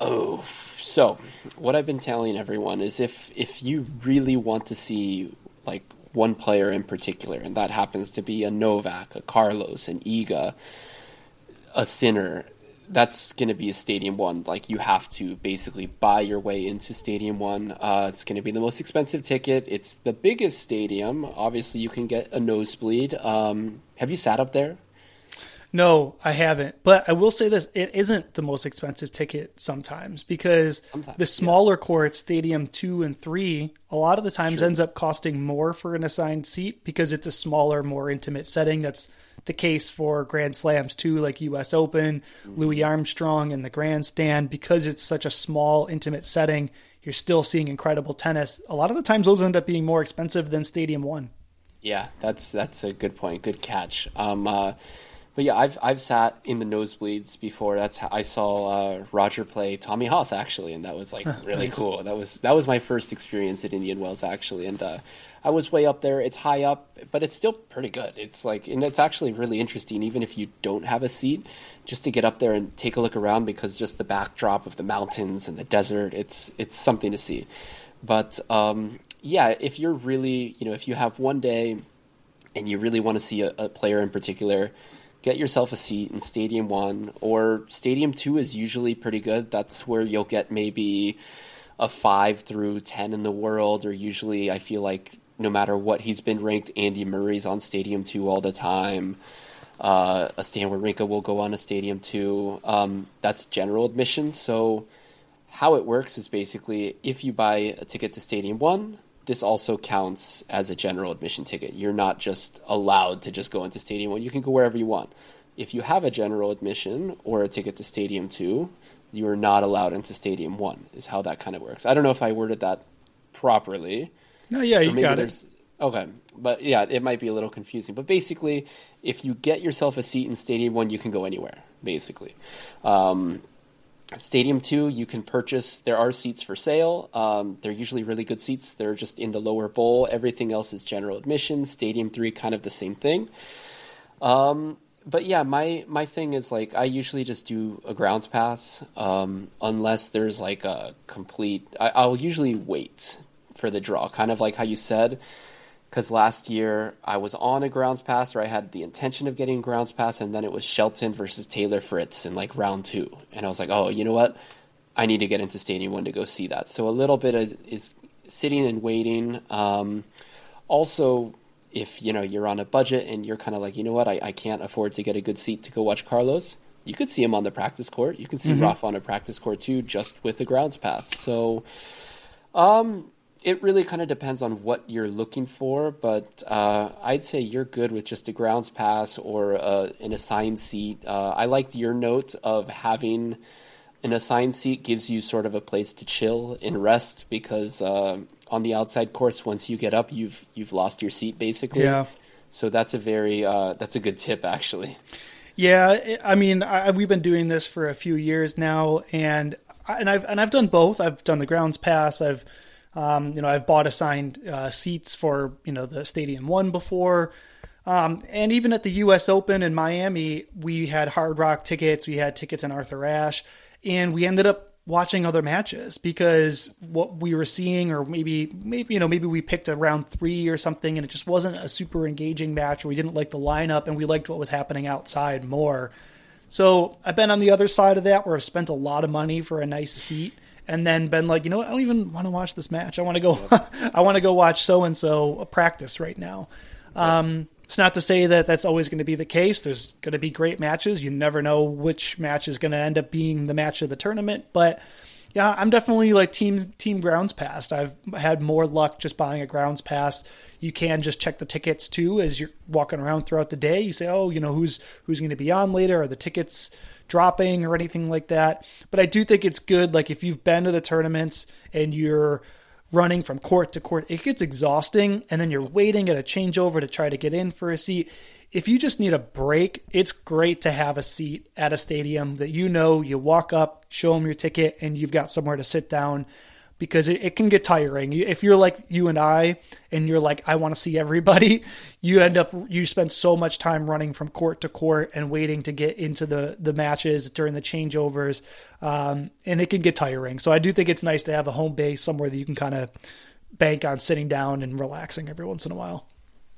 Oh, so what I've been telling everyone is if if you really want to see like one player in particular, and that happens to be a Novak, a Carlos, an Iga, a Sinner, that's going to be a Stadium One. Like you have to basically buy your way into Stadium One. Uh, it's going to be the most expensive ticket. It's the biggest stadium. Obviously, you can get a nosebleed. Um, have you sat up there? No, I haven't. But I will say this: it isn't the most expensive ticket sometimes because sometimes, the smaller yes. courts, Stadium Two and Three, a lot of the times ends up costing more for an assigned seat because it's a smaller, more intimate setting. That's the case for Grand Slams too, like U.S. Open, mm-hmm. Louis Armstrong, and the Grandstand. Because it's such a small, intimate setting, you're still seeing incredible tennis. A lot of the times, those end up being more expensive than Stadium One. Yeah, that's that's a good point. Good catch. Um, uh, but yeah, I've I've sat in the nosebleeds before. That's how I saw uh, Roger play Tommy Haas actually, and that was like really nice. cool. That was that was my first experience at Indian Wells actually, and uh, I was way up there. It's high up, but it's still pretty good. It's like and it's actually really interesting, even if you don't have a seat, just to get up there and take a look around because just the backdrop of the mountains and the desert. It's it's something to see. But um, yeah, if you're really you know if you have one day and you really want to see a, a player in particular get yourself a seat in Stadium 1 or Stadium 2 is usually pretty good. That's where you'll get maybe a 5 through 10 in the world or usually I feel like no matter what he's been ranked Andy Murray's on Stadium 2 all the time. Uh, a Stan Wawrinka will go on a Stadium 2. Um, that's general admission. So how it works is basically if you buy a ticket to Stadium 1, this also counts as a general admission ticket. You're not just allowed to just go into Stadium One. You can go wherever you want. If you have a general admission or a ticket to Stadium Two, you are not allowed into Stadium One. Is how that kind of works. I don't know if I worded that properly. No, yeah, you got it. Okay, but yeah, it might be a little confusing. But basically, if you get yourself a seat in Stadium One, you can go anywhere. Basically, um, Stadium 2, you can purchase, there are seats for sale. Um, they're usually really good seats. They're just in the lower bowl. Everything else is general admission. Stadium 3, kind of the same thing. Um, but yeah, my, my thing is like, I usually just do a grounds pass, um, unless there's like a complete, I, I'll usually wait for the draw, kind of like how you said because last year I was on a grounds pass or I had the intention of getting a grounds pass, and then it was Shelton versus Taylor Fritz in like round two, and I was like, oh, you know what? I need to get into Stadium One to go see that. So a little bit is, is sitting and waiting. Um, also, if you know you're on a budget and you're kind of like, you know what, I, I can't afford to get a good seat to go watch Carlos. You could see him on the practice court. You can see mm-hmm. Rafa on a practice court too, just with a grounds pass. So, um, it really kind of depends on what you're looking for, but uh, I'd say you're good with just a grounds pass or uh, an assigned seat. Uh, I liked your note of having an assigned seat gives you sort of a place to chill and rest because uh, on the outside course, once you get up, you've you've lost your seat basically. Yeah. So that's a very uh, that's a good tip actually. Yeah, I mean, I, we've been doing this for a few years now, and and I've and I've done both. I've done the grounds pass. I've um, you know, I've bought assigned uh, seats for you know the Stadium One before, um, and even at the U.S. Open in Miami, we had Hard Rock tickets, we had tickets in Arthur Ashe, and we ended up watching other matches because what we were seeing, or maybe maybe you know maybe we picked a round three or something, and it just wasn't a super engaging match, or we didn't like the lineup, and we liked what was happening outside more. So I've been on the other side of that, where I've spent a lot of money for a nice seat and then been like, you know what, I don't even want to watch this match. I want to go, <laughs> I want to go watch so and so practice right now. Um, it's not to say that that's always going to be the case. There's going to be great matches. You never know which match is going to end up being the match of the tournament, but yeah, I'm definitely like team team grounds pass. I've had more luck just buying a grounds pass. You can just check the tickets too as you're walking around throughout the day. You say, oh, you know who's who's going to be on later. Are the tickets dropping or anything like that? But I do think it's good. Like if you've been to the tournaments and you're running from court to court, it gets exhausting, and then you're waiting at a changeover to try to get in for a seat if you just need a break, it's great to have a seat at a stadium that you know you walk up, show them your ticket, and you've got somewhere to sit down because it, it can get tiring. If you're like you and I, and you're like, I want to see everybody, <laughs> you end up, you spend so much time running from court to court and waiting to get into the, the matches during the changeovers. Um, and it can get tiring. So I do think it's nice to have a home base somewhere that you can kind of bank on sitting down and relaxing every once in a while.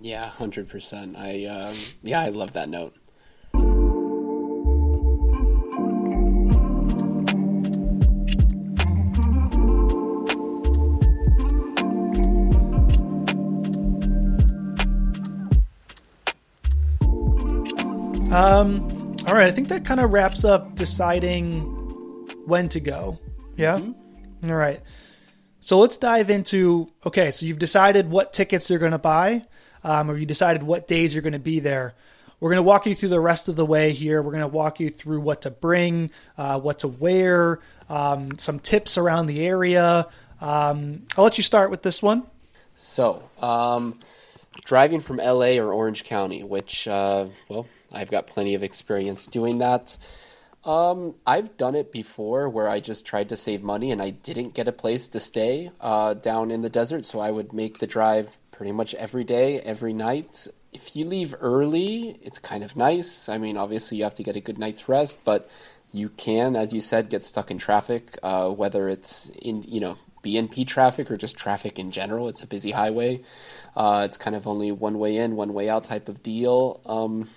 Yeah, hundred percent. I um, yeah, I love that note. Um, all right, I think that kind of wraps up deciding when to go. Yeah. Mm-hmm. All right. So let's dive into okay, so you've decided what tickets you're going to buy um, or you decided what days you're going to be there. We're going to walk you through the rest of the way here. We're going to walk you through what to bring, uh, what to wear, um, some tips around the area. Um, I'll let you start with this one. So, um, driving from LA or Orange County, which, uh, well, I've got plenty of experience doing that. Um, I've done it before where I just tried to save money and I didn't get a place to stay uh, down in the desert, so I would make the drive pretty much every day, every night. If you leave early, it's kind of nice. I mean, obviously, you have to get a good night's rest, but you can, as you said, get stuck in traffic, uh, whether it's in, you know, BNP traffic or just traffic in general. It's a busy highway. Uh, it's kind of only one way in, one way out type of deal. Um,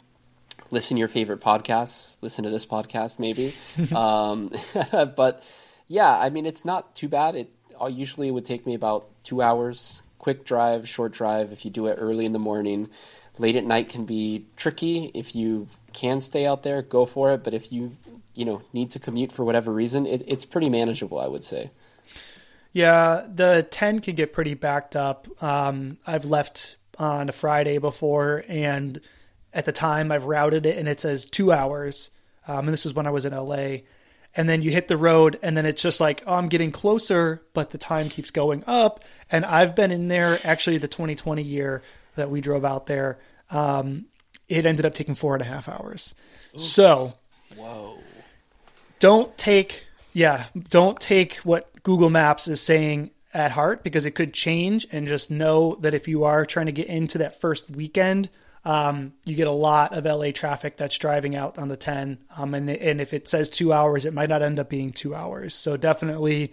listen to your favorite podcasts. Listen to this podcast, maybe. <laughs> um, <laughs> but yeah, I mean, it's not too bad. It uh, usually would take me about two hours, quick drive, short drive, if you do it early in the morning. Late at night can be tricky. If you can stay out there, go for it. But if you, you know, need to commute for whatever reason, it, it's pretty manageable, I would say. Yeah, the 10 can get pretty backed up. Um, I've left on a Friday before, and at the time I've routed it and it says two hours. Um, and this is when I was in LA. And then you hit the road, and then it's just like, oh, I'm getting closer, but the time keeps going up. And I've been in there, actually, the 2020 year that we drove out there, um, it ended up taking four and a half hours. Ooh. So, whoa. Don't take, yeah, don't take what Google Maps is saying at heart because it could change. And just know that if you are trying to get into that first weekend, um, you get a lot of LA traffic that's driving out on the 10. Um, and, and if it says two hours, it might not end up being two hours. So definitely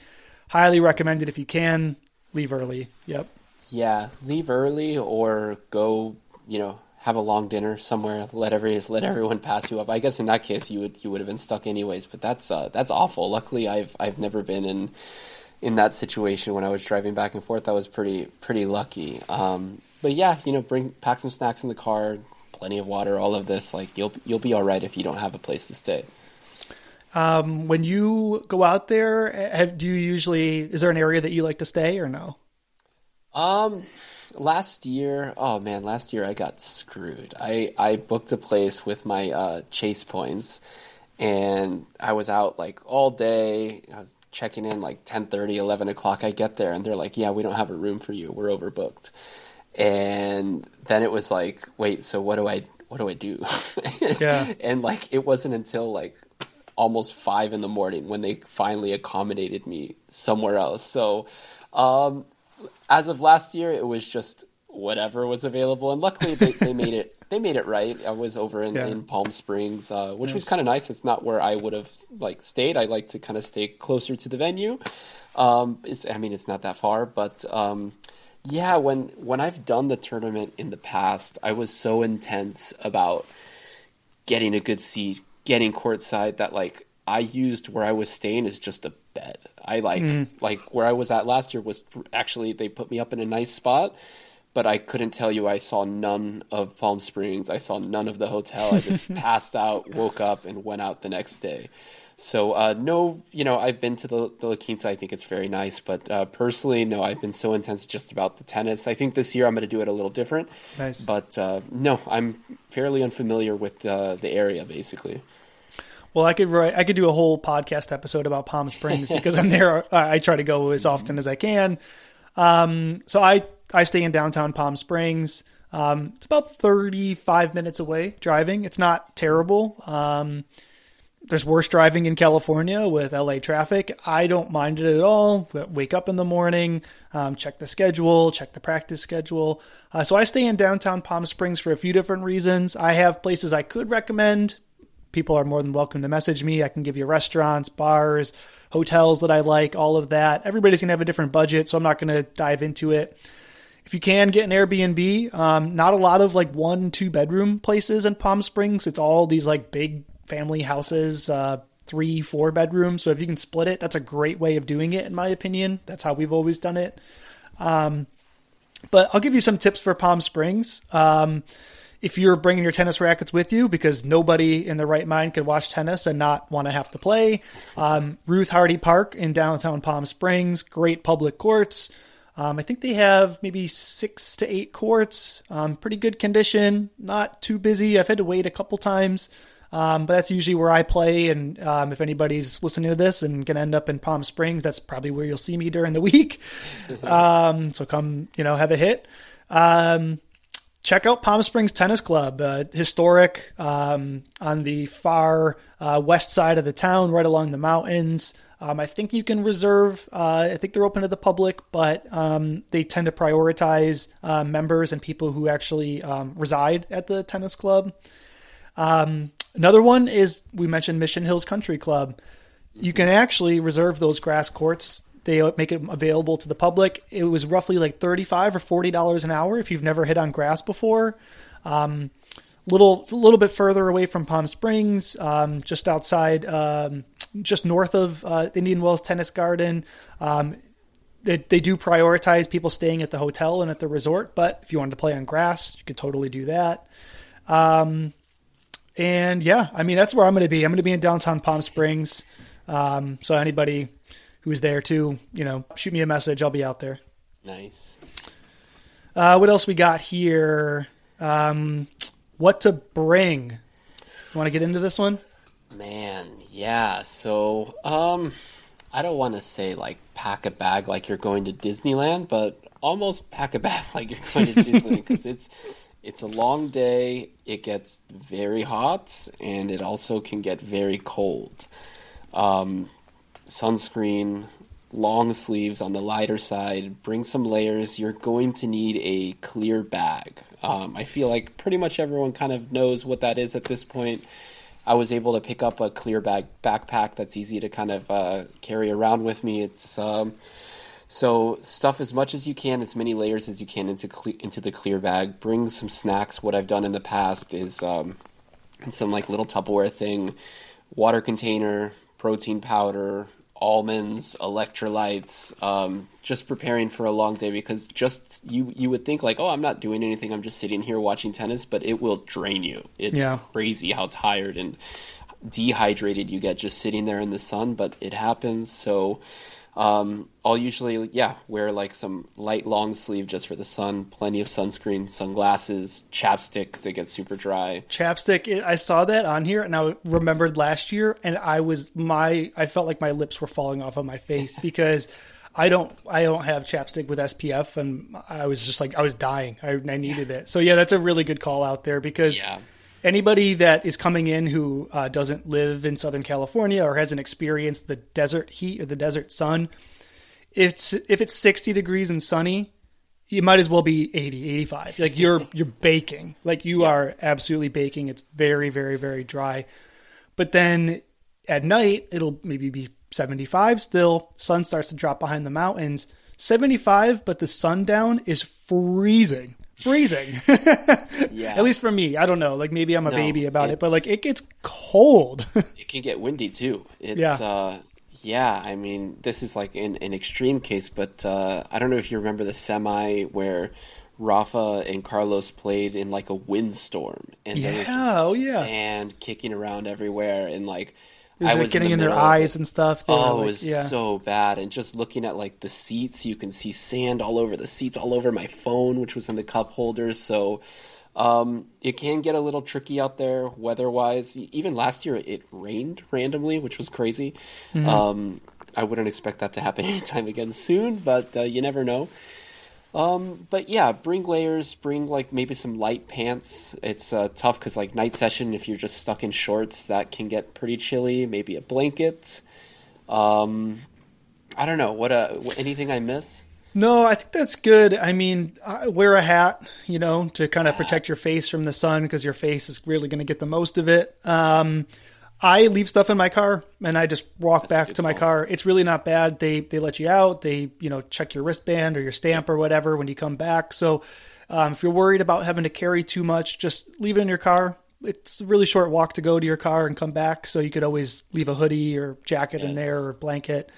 highly recommended if you can leave early. Yep. Yeah, leave early or go, you know, have a long dinner somewhere. Let every let everyone pass you up. I guess in that case you would you would have been stuck anyways. But that's uh, that's awful. Luckily, I've I've never been in in that situation when I was driving back and forth. I was pretty pretty lucky. Um, but yeah, you know, bring pack some snacks in the car, plenty of water, all of this. Like you'll you'll be all right if you don't have a place to stay. Um, when you go out there, have, do you usually is there an area that you like to stay or no? Um, last year, oh man, last year I got screwed. I I booked a place with my uh, chase points, and I was out like all day. I was checking in like 10 30 11 o'clock i get there and they're like yeah we don't have a room for you we're overbooked and then it was like wait so what do i what do i do? <laughs> Yeah. And like it wasn't until like almost five in the morning when they finally accommodated me somewhere else. So um, as of last year it was just whatever was available. And luckily they, they made it <laughs> they made it right. I was over in, yeah. in palm springs uh, which nice. was kind of nice. It's not where i would have like stayed. I like to kind of stay closer to the venue. Um, i mean it's not that far but um, yeah, when when I've done the tournament in the past, I was so intense about getting a good seat, getting courtside that like I used where I was staying as just a bed. I like mm. like where I was at last year was actually they put me up in a nice spot, but I couldn't tell you I saw none of Palm Springs. I saw none of the hotel. I just <laughs> passed out, woke up, and went out the next day. So uh, no, you know, I've been to the, the La Quinta. I think it's very nice, but uh, personally, no, I've been so intense just about the tennis. I think this year I'm going to do it a little different. Nice, but uh, no, I'm fairly unfamiliar with the area, basically. Well, I could write. I could do a whole podcast episode about Palm Springs <laughs> because I'm there. I try to go as often as I can. Um, so I I stay in downtown Palm Springs. Um, it's about 35 minutes away driving. It's not terrible. Um, there's worse driving in California with LA traffic. I don't mind it at all. Wake up in the morning, um, check the schedule, check the practice schedule. Uh, so I stay in downtown Palm Springs for a few different reasons. I have places I could recommend. People are more than welcome to message me. I can give you restaurants, bars, hotels that I like, all of that. Everybody's going to have a different budget, so I'm not going to dive into it. If you can get an Airbnb, um, not a lot of like one, two bedroom places in Palm Springs. It's all these like big family houses, uh, three, four bedrooms. So if you can split it, that's a great way of doing it, in my opinion. That's how we've always done it. Um, but I'll give you some tips for Palm Springs. Um, if you're bringing your tennis rackets with you, because nobody in the right mind could watch tennis and not want to have to play, um, Ruth Hardy Park in downtown Palm Springs, great public courts. Um, I think they have maybe six to eight courts, um, pretty good condition, not too busy. I've had to wait a couple times. Um, but that's usually where I play. And um, if anybody's listening to this and can end up in Palm Springs, that's probably where you'll see me during the <laughs> week. um, so come, you know, have a hit. Um, check out Palm Springs Tennis Club, uh, historic um, on the far uh, west side of the town, right along the mountains. Um, I think you can reserve. Uh, I think they're open to the public, but they tend to prioritize uh, members and people who actually reside at the tennis club. Um, Another one is we mentioned Mission Hills Country Club. You can actually reserve those grass courts. They make it available to the public. It was roughly like thirty-five or forty dollars an hour if you've never hit on grass before. Um, little a little bit further away from Palm Springs, um, just outside, um, just north of uh, Indian Wells Tennis Garden. Um, they, they do prioritize people staying at the hotel and at the resort, but if you wanted to play on grass, you could totally do that. Um, and yeah, I mean that's where I'm going to be. I'm going to be in downtown Palm Springs. Um, so anybody who's there too. You know, shoot me a message. I'll be out there. Nice. Uh, what else we got here? Um, what to bring? You want to get into this one? Man, yeah. So, um, I don't want to say like pack a bag like you're going to Disneyland, but almost pack a bag <laughs> like you're going to Disneyland because it's it's a long day. It gets very hot, and it also can get very cold. Um, sunscreen, long sleeves on the lighter side. Bring some layers. You're going to need a clear bag. Um, I feel like pretty much everyone kind of knows what that is at this point. I was able to pick up a clear bag backpack that's easy to kind of uh, carry around with me. It's um, so stuff as much as you can, as many layers as you can into cle- into the clear bag. Bring some snacks. What I've done in the past is um, in some like little Tupperware thing, water container, protein powder, almonds, electrolytes, um, just preparing for a long day because just you you would think like, oh, I'm not doing anything. I'm just sitting here watching tennis, but it will drain you. It's Yeah. crazy how tired and dehydrated you get just sitting there in the sun, but it happens. So um, I'll usually, yeah, wear like some light long sleeve just for the sun, plenty of sunscreen, sunglasses, chapstick because it gets super dry. Chapstick. I saw that on here, and I remembered last year, and I was my. I felt like my lips were falling off of my face <laughs> because I don't. I don't have chapstick with SPF, and I was just like I was dying. I, I needed it. So yeah, that's a really good call out there because Yeah. Anybody that is coming in who uh, doesn't live in Southern California or hasn't experienced the desert heat or the desert sun, it's if it's 60 degrees and sunny, you might as well be 80, 85. Like you're <laughs> you're baking. Like you are absolutely baking. It's very very very dry. But then at night it'll maybe be 75 still. Sun starts to drop behind the mountains. 75, but the sundown is freezing. Freezing. <laughs> Yeah. At least for me. I don't know. Like maybe I'm a No, baby about it, but like it gets cold. <laughs> it can get windy too. It's Yeah. uh yeah, I mean, this is like an, an extreme case, but uh, I don't know if you remember the semi where Rafa and Carlos played in like a windstorm, and there was Yeah, oh, yeah. sand kicking around everywhere, and like It was like was getting in, the their eyes and stuff. They were, Oh, like, it was yeah. so bad. And just looking at like the seats, you can see sand all over the seats, all over my phone, which was in the cup holders. So um, it can get a little tricky out there weather wise. Even last year, it rained randomly, which was crazy. Mm-hmm. Um, I wouldn't expect that to happen <laughs> anytime again soon, but uh, you never know. Um, but yeah, bring layers, bring like maybe some light pants. It's uh, tough because like night session, if you're just stuck in shorts, that can get pretty chilly. Maybe a blanket. Um, I don't know what uh anything I miss. No, I think that's good. I mean, wear a hat, you know, to kind of protect your face from the sun because your face is really going to get the most of it. Um, I leave stuff in my car and I just walk a back to my car. It's really not bad. They they let you out. They you know check your wristband or your stamp or whatever when you come back. So um, if you're worried about having to carry too much, just leave it in your car. It's a really short walk to go to your car and come back. So you could always leave a hoodie or jacket in there or blanket.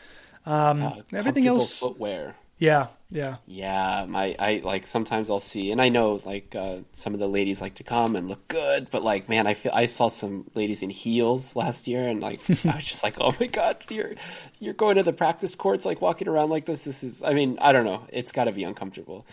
Uh, everything else- footwear. Yeah, yeah. Yeah, my I like sometimes I'll see, and I know like uh, some of the ladies like to come and look good, but like man, I feel I saw some ladies in heels last year, and like <laughs> I was just like, oh my god, you're you're going to the practice courts, like walking around like this. This is, I mean, I don't know, it's got to be uncomfortable.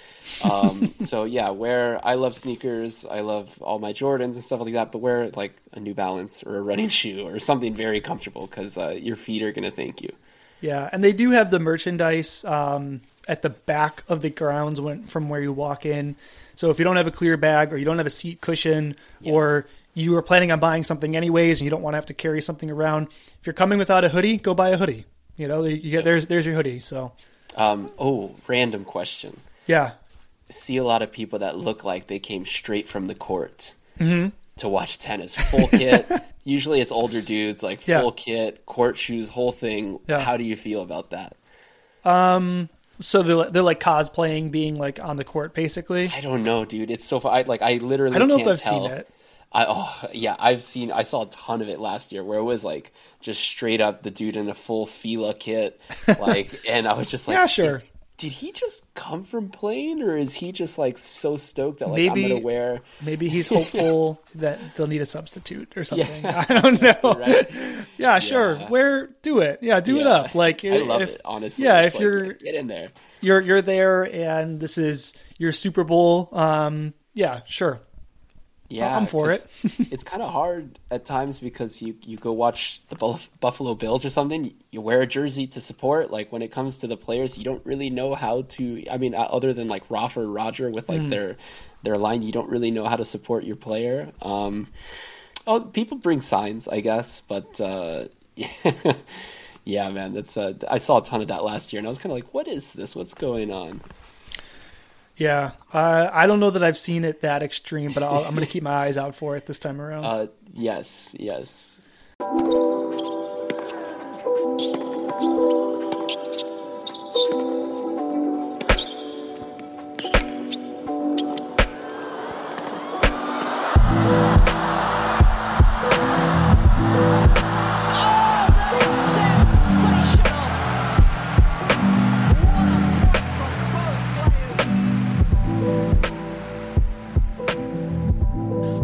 Um, <laughs> so yeah, wear. I love sneakers, I love all my Jordans and stuff like that, but wear like a New Balance or a running <laughs> shoe or something very comfortable because uh, your feet are gonna thank you. Yeah, and they do have the merchandise um, at the back of the grounds when, from where you walk in. So if you don't have a clear bag or you don't have a seat cushion or you are planning on buying something anyways and you don't want to have to carry something around, if you're coming without a hoodie, go buy a hoodie. You know, you get there's there's your hoodie. So Um, oh, random question. yeah, see a lot of people that look like they came straight from the court Mm-hmm. to watch tennis. Full kit. <laughs> Usually it's older dudes, like Yeah. full kit, court shoes, whole thing. Yeah. How do you feel about that? So they're they're like cosplaying being like on the court basically. I don't know, dude. It's so far. I, like I literally. I don't know if I've seen it. I oh yeah, I've seen. I saw a ton of it last year, where it was like just straight up the dude in a full Fila kit, like, <laughs> and I was just like, Yeah, sure. Is, did he just come from playing, or is he just like so stoked that like Maybe- I'm gonna wear? Maybe he's hopeful <laughs> that they'll need a substitute or something. I don't <laughs> know. Right. yeah, sure. Yeah. Where do it? Yeah, do it up. Like I love if, it. Honestly, Yeah, It's if like, you're get in there. you're you're there and this is your Super Bowl. Um, yeah, sure. Yeah, I'm for it. it's kind of hard at times because you you go watch the Buffalo Bills or something. You wear a jersey to support. Like when it comes to the players, you don't really know how to. I mean, uh, other than like Rafa or Roger with like their their line, you don't really know how to support your player. Um, oh, people bring signs, I guess, but uh, <laughs> yeah, man, that's uh, I saw a ton of that last year, and I was kind of like, what is this? What's going on? Yeah, uh, I don't know that I've seen it that extreme, but I'll, I'm going to keep my eyes out for it this time around. Uh, yes, yes.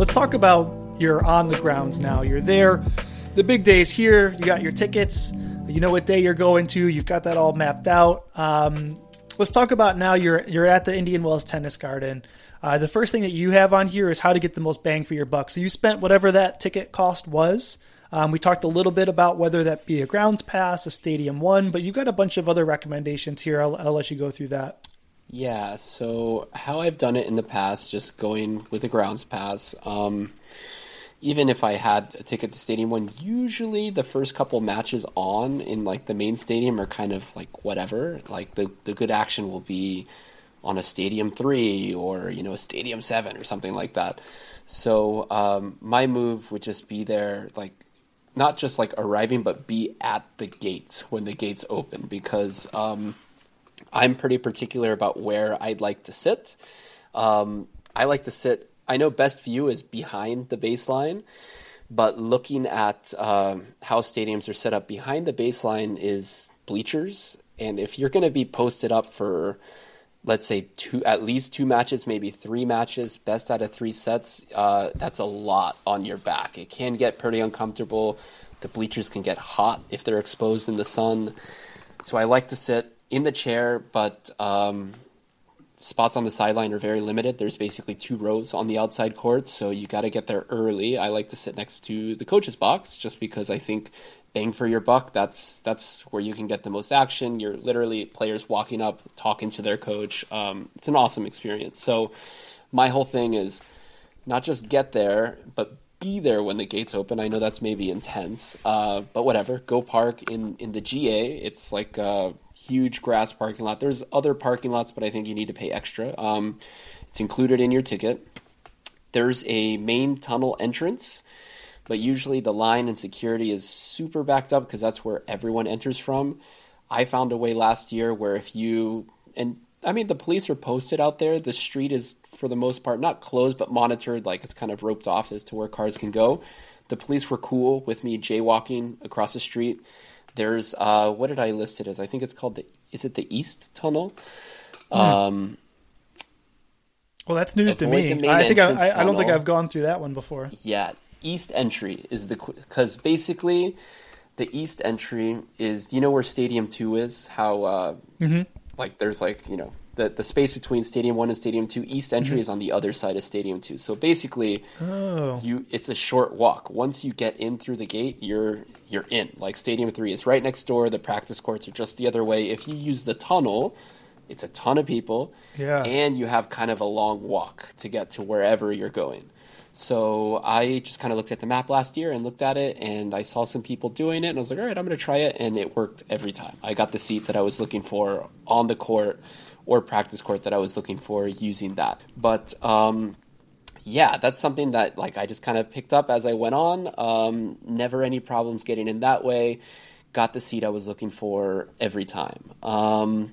Let's talk about your on the grounds now. You're there. The big day is here. You got your tickets. You know what day you're going to. You've got that all mapped out. Um, let's talk about now. You're you're at the Indian Wells Tennis Garden. Uh, the first thing that you have on here is how to get the most bang for your buck. So you spent whatever that ticket cost was. Um, we talked a little bit about whether that be a grounds pass, a stadium one, but you've got a bunch of other recommendations here. I'll, I'll let you go through that. Yeah, so how I've done it in the past, just going with a grounds pass. Um, even if I had a ticket to Stadium One, usually the first couple matches on in like the main stadium are kind of like whatever. Like the the good action will be on a Stadium Three or you know a Stadium Seven or something like that. So um, my move would just be there, like not just like arriving, but be at the gates when the gates open because. Um, I'm pretty particular about where I'd like to sit. Um, I like to sit. I know best view is behind the baseline, but looking at um, how stadiums are set up behind the baseline is bleachers, and if you're going to be posted up for, let's say two, at least two matches, maybe three matches, best out of three sets, uh, that's a lot on your back. It can get pretty uncomfortable. The bleachers can get hot if they're exposed in the sun. So I like to sit in the chair, but um, spots on the sideline are very limited. There's basically two rows on the outside court, so you got to get there early. I like to sit next to the coach's box just because I think bang for your buck. That's that's where you can get the most action. You're literally players walking up, talking to their coach. Um, it's an awesome experience. So my whole thing is not just get there, but be there when the gates open. I know that's maybe intense, uh, but whatever. Go park in in the GA. It's like a huge grass parking lot. There's other parking lots, but I think you need to pay extra. Um, it's included in your ticket. There's a main tunnel entrance, but usually the line and security is super backed up because that's where everyone enters from. I found a way last year where if you and I mean the police are posted out there. The street is for the most part not closed but monitored, like it's kind of roped off as to where cars can go. The police were cool with me jaywalking across the street. There's uh, what did I list it as? I think it's called the is it the East Tunnel? Um, Well, that's news to me. I think I, I, I don't think. I've gone through that one before. Yeah, east entry is the because basically the east entry is you know where Stadium Two is how uh, like there's like you know the the space between Stadium One and Stadium Two. East entry mm-hmm. is on the other side of Stadium Two. So basically, Oh, you it's a short walk. Once you get in through the gate, you're you're in. Like Stadium Three is right next door. The practice courts are just the other way. If you use the tunnel, it's a ton of people. Yeah. And you have kind of a long walk to get to wherever you're going. So I just kind of looked at the map last year and looked at it, and I saw some people doing it, and I was like, all right, I'm going to try it, and it worked every time. I got the seat that I was looking for on the court or practice court that I was looking for using that. But um, yeah, that's something that like I just kind of picked up as I went on. Um, never any problems getting in that way. Got the seat I was looking for every time. Um,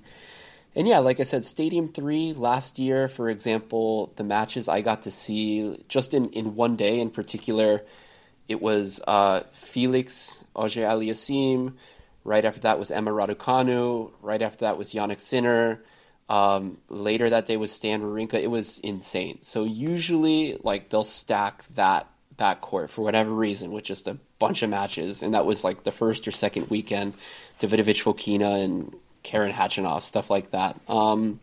and yeah, like I said, Stadium 3 last year, for example, the matches I got to see just in, in one day in particular, it was uh, Felix Auger Aliassime, Right after that was Emma Raducanu. Right after that was Jannik Sinner. Um, later that day was Stan Wawrinka. It was insane. So usually, like they'll stack that that court for whatever reason with just a bunch of matches, and that was like the first or second weekend. Davidovich Fokina and Karen Khachanov, stuff like that. Um,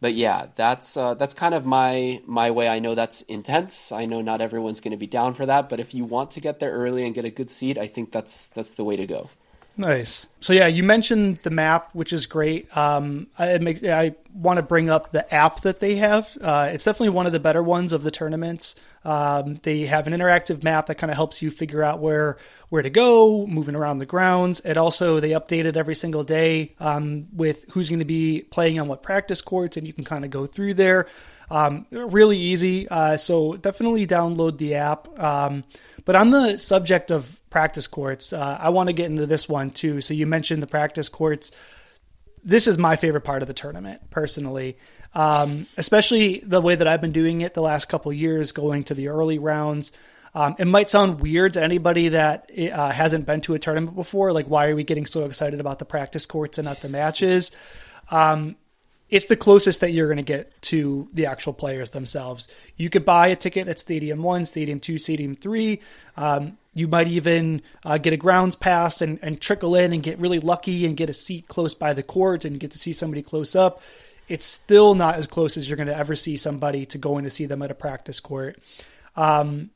but yeah, that's uh, that's kind of my my way. I know that's intense. I know not everyone's going to be down for that, but if you want to get there early and get a good seat, I think that's that's the way to go. Nice. So yeah, you mentioned the map, which is great. Um, I, makes, I want to bring up the app that they have. Uh, it's definitely one of the better ones of the tournaments. Um, they have an interactive map that kind of helps you figure out where where to go, moving around the grounds. It also they update it every single day um, with who's going to be playing on what practice courts, and you can kind of go through there. Um, really easy. Uh, so definitely download the app. Um, but on the subject of practice courts, uh, I want to get into this one too. So you mentioned the practice courts. This is my favorite part of the tournament, personally. Um, especially the way that I've been doing it the last couple years, going to the early rounds. Um, it might sound weird to anybody that uh, hasn't been to a tournament before. Like, why are we getting so excited about the practice courts and not the matches? Um, it's the closest that you're going to get to the actual players themselves. You could buy a ticket at Stadium 1, Stadium 2, Stadium 3. Um, you might even uh, get a grounds pass and, and trickle in and get really lucky and get a seat close by the court and get to see somebody close up. It's still not as close as you're going to ever see somebody to going to see them at a practice court. Um,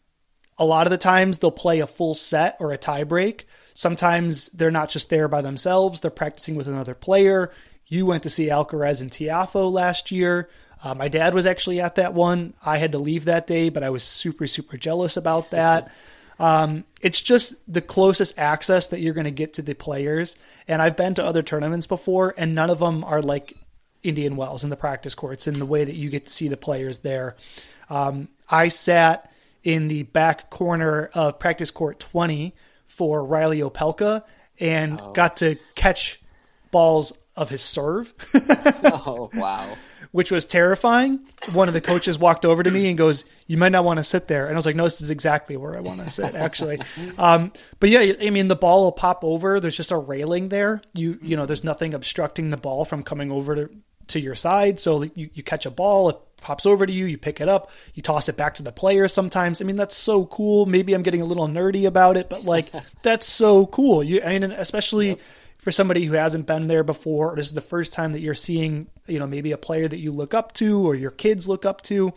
a lot of the times they'll play a full set or a tie break. Sometimes they're not just there by themselves, they're practicing with another player. You went to see Alcaraz and Tiafoe last year. Uh, my dad was actually at that one. I had to leave that day, but I was super, super jealous about that. Um, it's just the closest access that you're going to get to the players. And I've been to other tournaments before, and none of them are like Indian Wells in the practice courts in the way that you get to see the players there. Um, I sat in the back corner of practice court 20 for Reilly Opelka and oh. got to catch balls of his serve. <laughs> oh, wow. Which was terrifying. One of the coaches walked over to me and goes, You might not want to sit there. And I was like, No, this is exactly where I want to sit, actually. um, but yeah, I mean, the ball will pop over. There's just a railing there. You, you know, there's nothing obstructing the ball from coming over to, to your side. So you, you catch a ball, it pops over to you, you pick it up, you toss it back to the player sometimes. I mean, that's so cool. Maybe I'm getting a little nerdy about it, but like, <laughs> that's so cool. You, I mean, especially. Yep for somebody who hasn't been there before, or this is the first time that you're seeing, you know, maybe a player that you look up to or your kids look up to,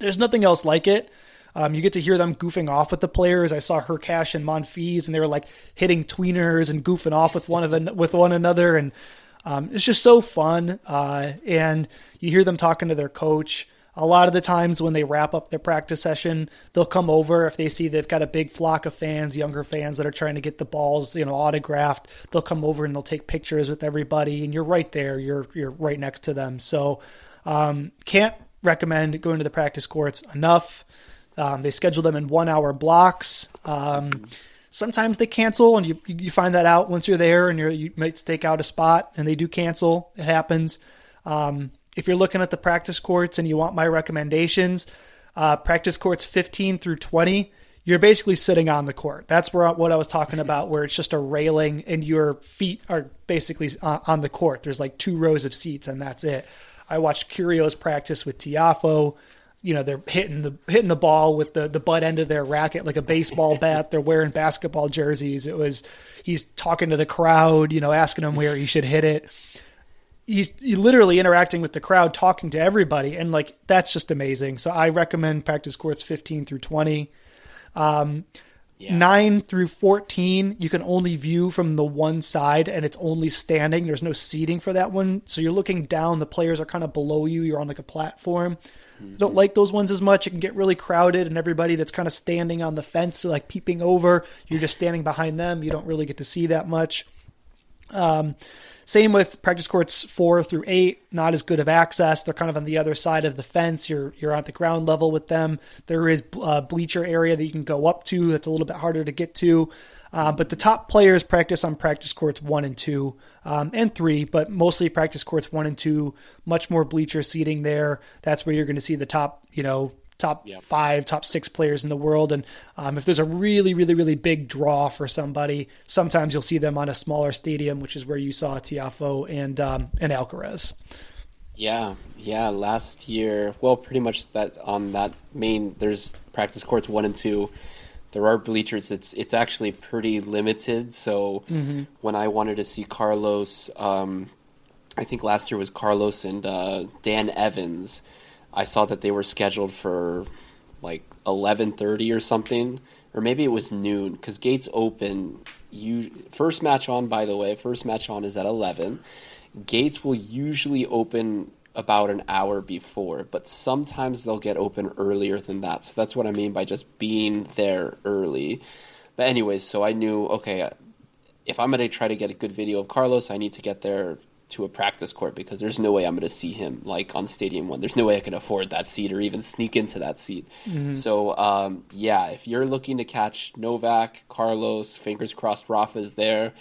there's nothing else like it. Um, you get to hear them goofing off with the players. I saw Hurkacz and Monfils, and they were like hitting tweeners and goofing off with one of an, with one another, and um, it's just so fun. Uh, and you hear them talking to their coach a lot of the times when they wrap up their practice session, they'll come over if they see they've got a big flock of fans, younger fans that are trying to get the balls, you know, autographed. They'll come over and they'll take pictures with everybody, and you're right there. You're you're right next to them. So um, can't recommend going to the practice courts enough. Um, they schedule them in one hour blocks. Um, sometimes they cancel, and you you find that out once you're there, and you you might stake out a spot, and they do cancel. It happens. Um, if you're looking at the practice courts and you want my recommendations, uh, practice courts 15 through 20, you're basically sitting on the court. That's where what I was talking about, where it's just a railing and your feet are basically uh, on the court. There's like two rows of seats and that's it. I watched Kyrgios practice with Tiafoe. You know, they're hitting the hitting the ball with the the butt end of their racket like a baseball <laughs> bat. They're wearing basketball jerseys. It was he's talking to the crowd, you know, asking them where he should hit it he's literally interacting with the crowd, talking to everybody, and like that's just amazing. So I recommend practice courts 15 through 20. Um, yeah. 9 through 14 you can only view from the one side and it's only standing there's no seating for that one so you're looking down the players are kind of below you you're on like a platform mm-hmm. don't like those ones as much it can get really crowded and everybody that's kind of standing on the fence like peeping over you're just standing behind them you don't really get to see that much um, same with practice courts four through eight, not as good of access. They're kind of on the other side of the fence. You're you're at the ground level with them. There is a bleacher area that you can go up to. That's a little bit harder to get to. Uh, but the top players practice on practice courts one and two um, and three, but mostly practice courts one and two. Much more bleacher seating there. That's where you're going to see the top, you know, top Yep. five, top six players in the world. And um, if there's a really, really, really big draw for somebody, sometimes you'll see them on a smaller stadium, which is where you saw Tiafoe and um, and Alcaraz. Yeah, yeah. Last year, well, pretty much that on that main. There's practice courts one and two. There are bleachers. It's it's actually pretty limited. So when I wanted to see Carlos, um, I think last year was Carlos and uh, Dan Evans. I saw that they were scheduled for like eleven thirty or something, or maybe it was noon because gates open. You first match on, by the way, first match on is at eleven. Gates will usually open about an hour before, but sometimes they'll get open earlier than that. So that's what I mean by just being there early. But anyways, so I knew okay, if I'm going to try to get a good video of Carlos, I need to get there to a practice court because there's no way I'm going to see him like on Stadium One. There's no way I can afford that seat or even sneak into that seat. So um, yeah, if you're looking to catch Novak, Carlos, fingers crossed, Rafa's there.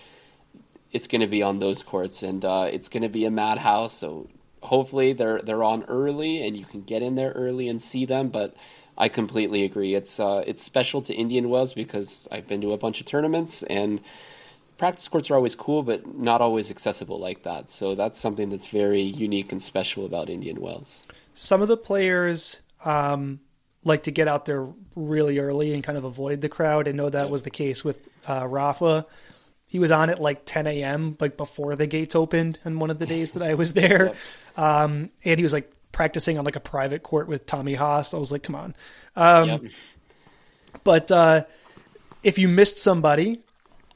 It's going to be on those courts, and uh, it's going to be a madhouse. So hopefully they're they're on early, and you can get in there early and see them. But I completely agree. It's uh, it's special to Indian Wells because I've been to a bunch of tournaments and practice courts are always cool, but not always accessible like that. So that's something that's very unique and special about Indian Wells. Some of the players um, like to get out there really early and kind of avoid the crowd. I know that was the case with uh, Rafa. He was on at like 10 a.m. like before the gates opened on one of the days that I was <laughs> there, um, and he was like practicing on like a private court with Tommy Haas. I was like, come on. Um, Yep. But uh, if you missed somebody,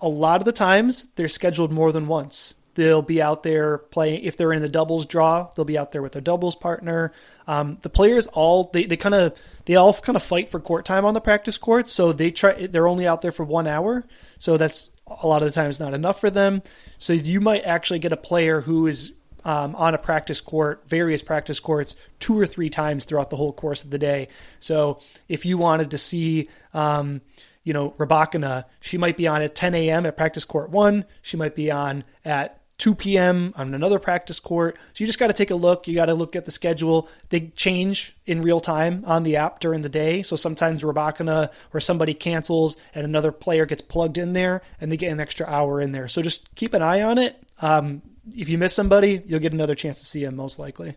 a lot of the times they're scheduled more than once. They'll be out there playing. If they're in the doubles draw, they'll be out there with their doubles partner. Um, the players all they, they kind of they all kind of fight for court time on the practice courts. So they try. They're only out there for one hour. So that's a lot of the times not enough for them. So you might actually get a player who is um, on a practice court, various practice courts, two or three times throughout the whole course of the day. So if you wanted to see, um, you know, Rybakina, she might be on at 10 a.m. at practice court one. She might be on at 2 p.m. on another practice court. So you just got to take a look. You got to look at the schedule. They change in real time on the app during the day. So sometimes Rybakina or somebody cancels and another player gets plugged in there and they get an extra hour in there. So just keep an eye on it. Um, if you miss somebody, you'll get another chance to see him most likely.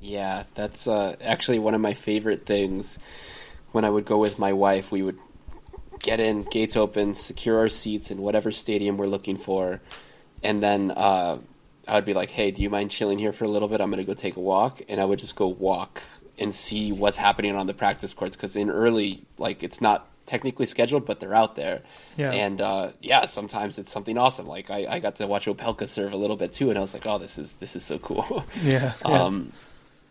Yeah, that's uh, actually one of my favorite things. When I would go with my wife, we would get in, gates open, secure our seats in whatever stadium we're looking for, and then uh, I would be like, "Hey, do you mind chilling here for a little bit? I'm going to go take a walk," and I would just go walk and see what's happening on the practice courts because in early, like, it's not technically scheduled, but they're out there. Yeah. And uh, yeah, sometimes it's something awesome. Like I, I got to watch Opelka serve a little bit too, and I was like, "Oh, this is this is so cool." <laughs> Yeah. Um,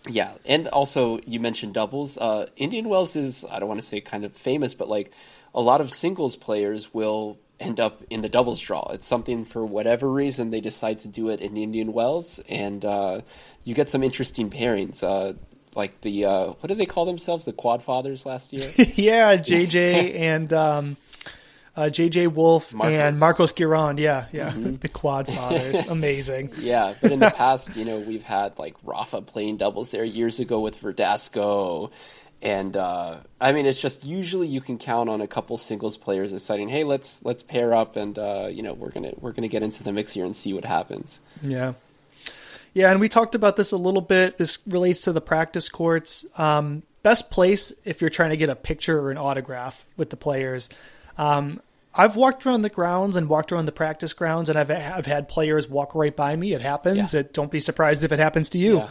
yeah, and also you mentioned doubles. Uh, Indian Wells is I don't want to say kind of famous, but like a lot of singles players will end up in the doubles draw. It's something for whatever reason they decide to do it in Indian Wells, and uh, you get some interesting pairings. Uh, like the uh, what did they call themselves? The Quad Fathers last year. <laughs> yeah, JJ <laughs> and um, uh, JJ Wolf Marcos. Mm-hmm. and Marcos Giron. Yeah, yeah, <laughs> the Quad Fathers, amazing. Yeah, but in the past, you know, we've had like Rafa playing doubles there years ago with Verdasco. And uh, I mean, it's just usually you can count on a couple singles players deciding, "Hey, let's let's pair up, and uh, you know we're gonna we're gonna get into the mix here and see what happens." Yeah. Yeah, and we talked about this a little bit. This relates to the practice courts. Um, best place if you're trying to get a picture or an autograph with the players. Um, I've walked around the grounds and walked around the practice grounds, and I've I've had players walk right by me. It happens. Yeah. It, don't be surprised if it happens to you. Yeah.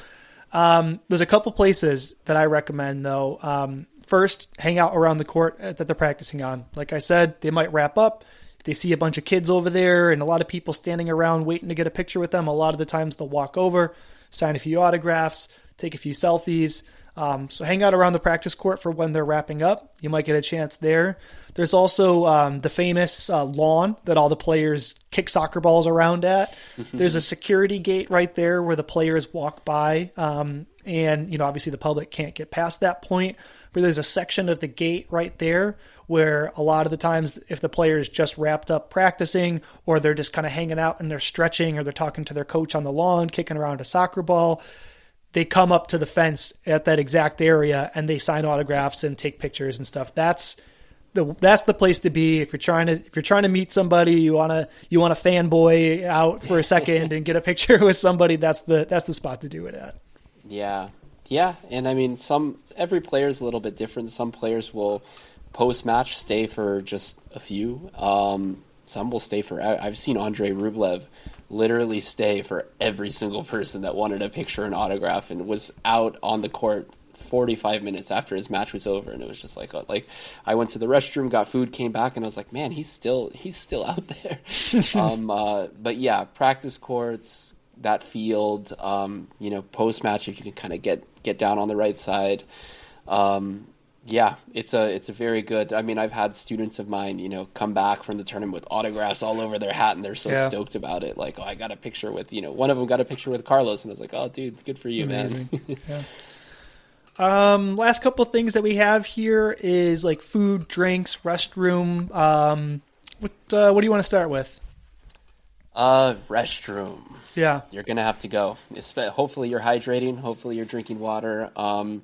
Um, there's a couple places that I recommend though. Um, first, hang out around the court that they're practicing on. Like I said, they might wrap up. If they see a bunch of kids over there and a lot of people standing around waiting to get a picture with them, a lot of the times they'll walk over, sign a few autographs, take a few selfies. Um, so hang out around the practice court for when they're wrapping up. You might get a chance there. There's also um, the famous uh, lawn that all the players kick soccer balls around at. <laughs> There's a security gate right there where the players walk by. Um, and, you know, obviously the public can't get past that point. But there's a section of the gate right there where a lot of the times, if the players just wrapped up practicing or they're just kind of hanging out and they're stretching or they're talking to their coach on the lawn, kicking around a soccer ball, they come up to the fence at that exact area and they sign autographs and take pictures and stuff. That's the that's the place to be if you're trying to if you're trying to meet somebody you want to you want to fanboy out for a second and get a picture <laughs> with somebody that's the that's the spot to do it at Yeah, yeah, and I mean, some every player is a little bit different. Some players will post match stay for just a few. Um, some will stay for. I've seen Andre Rublev literally stay for every single person that wanted a picture and autograph, and was out on the court 45 minutes after his match was over, and it was just like, uh, like I went to the restroom, got food, came back, and I was like, man, he's still he's still out <laughs> there. <laughs> um, uh, but yeah, practice courts, that field, um, you know, post match, if you can kind of get get down on the right side. Um, yeah, it's a it's a very good. I mean, I've had students of mine, you know, come back from the tournament with autographs all over their hat, and they're so Yeah. stoked about it. Like, oh, I got a picture with, you know, one of them got a picture with Carlos, and I was like, oh, dude, good for you, man. <laughs> Um, last couple of things that we have here is like food, drinks, restroom. Um, what uh, what do you want to start with? uh, restroom. Yeah, you're gonna have to go. Hopefully, you're hydrating. Hopefully, you're drinking water. Um,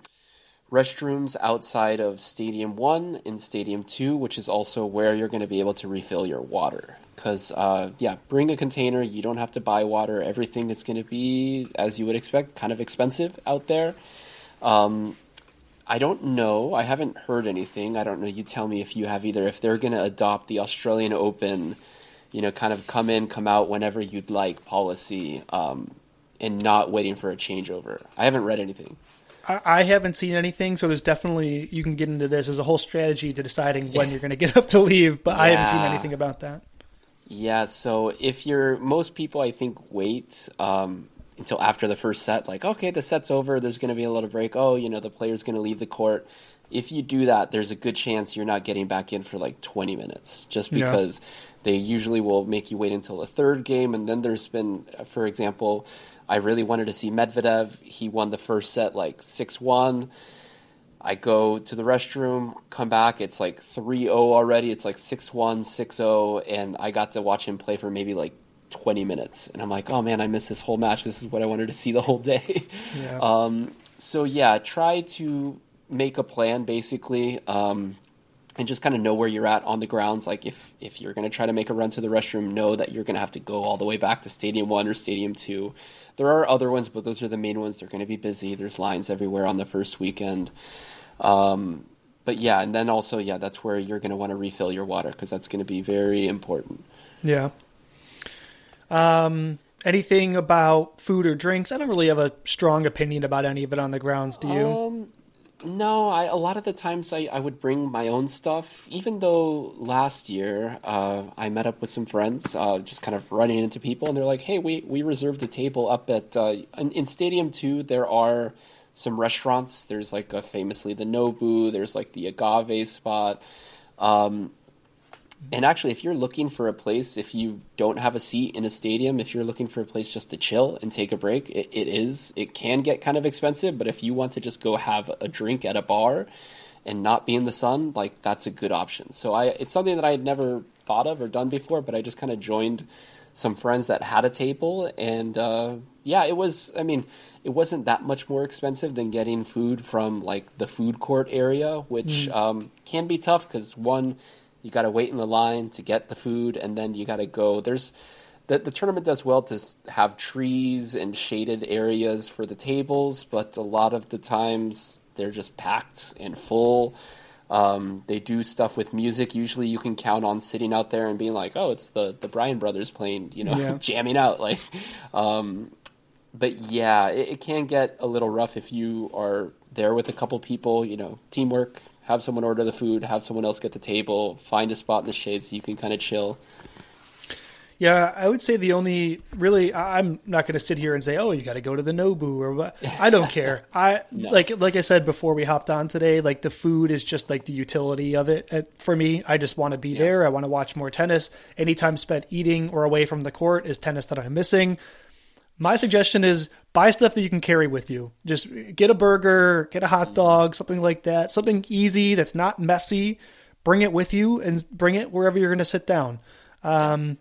restrooms outside of Stadium One and Stadium Two, which is also where you're going to be able to refill your water. Because, uh, yeah, bring a container. You don't have to buy water. Everything is going to be, as you would expect, kind of expensive out there. Um, I don't know. I haven't heard anything. I don't know. You tell me if you have either. If they're going to adopt the Australian Open, you know, kind of come in, come out whenever you'd like policy, um, and not waiting for a changeover. I haven't read anything. I, haven't seen anything, so there's definitely you can get into this. There's a whole strategy to deciding when you're going to get up to leave, but I haven't seen anything about that. Yeah, so if you're most people, I think wait um, until after the first set. Like, okay, the set's over. There's going to be a little break. Oh, you know, the player's going to leave the court. If you do that, there's a good chance you're not getting back in for like 20 minutes, just Yeah. because they usually will make you wait until the third game. And then there's been, for example, I really wanted to see Medvedev. He won the first set like six one. I go to the restroom, come back, it's like 3-0 already. It's like 6-1, 6-0 and I got to watch him play for maybe like 20 minutes. And I'm like, "Oh man, I missed this whole match. This is what I wanted to see the whole day." Yeah. <laughs> Um so yeah, try to make a plan basically. Um and just kind of know where you're at on the grounds. Like if if you're going to try to make a run to the restroom, know that you're going to have to go all the way back to Stadium One or Stadium Two. There are other ones, but those are the main ones. They're going to be busy. There's lines everywhere on the first weekend. Um, but yeah, and then also yeah, that's where you're going to want to refill your water because that's going to be very important. Yeah. Um, anything about food or drinks? I don't really have a strong opinion about any of it on the grounds. Do you? Um, no, I a lot of the times I, I would bring my own stuff. Even though last year uh, I met up with some friends, uh, just kind of running into people, and they're like, "Hey, we we reserved a table up at uh, in, in Stadium Two. There are some restaurants. There's like famously the Nobu. There's like the Agave spot." Um, and actually, if you're looking for a place, if you don't have a seat in a stadium, if you're looking for a place just to chill and take a break, it, it is. It can get kind of expensive, but if you want to just go have a drink at a bar and not be in the sun, like that's a good option. So I, it's something that I had never thought of or done before, but I just kind of joined some friends that had a table, and uh, yeah, it was. I mean, it wasn't that much more expensive than getting food from like the food court area, which um, can be tough because one you got to wait in the line to get the food and then you got to go there's the, the tournament does well to have trees and shaded areas for the tables but a lot of the times they're just packed and full um, they do stuff with music usually you can count on sitting out there and being like oh it's the the bryan brothers playing you know Yeah. <laughs> jamming out like um, but yeah, it, it can get a little rough if you are there with a couple people. You know, teamwork. Have someone order the food. Have someone else get the table. Find a spot in the shade so you can kind of chill. Yeah, I would say the only really I'm not going to sit here and say, "Oh, you got to go to the Nobu" or what. I don't <laughs> care. I No. like like I said before we hopped on today, like the food is just like the utility of it. Uh, For me, I just want to be there. I want to watch more tennis. Any time spent eating or away from the court is tennis that I'm missing. My suggestion is buy stuff that you can carry with you. Just get a burger, get a hot dog, something like that. Something easy that's not messy. Bring it with you and bring it wherever you're going to sit down. Um,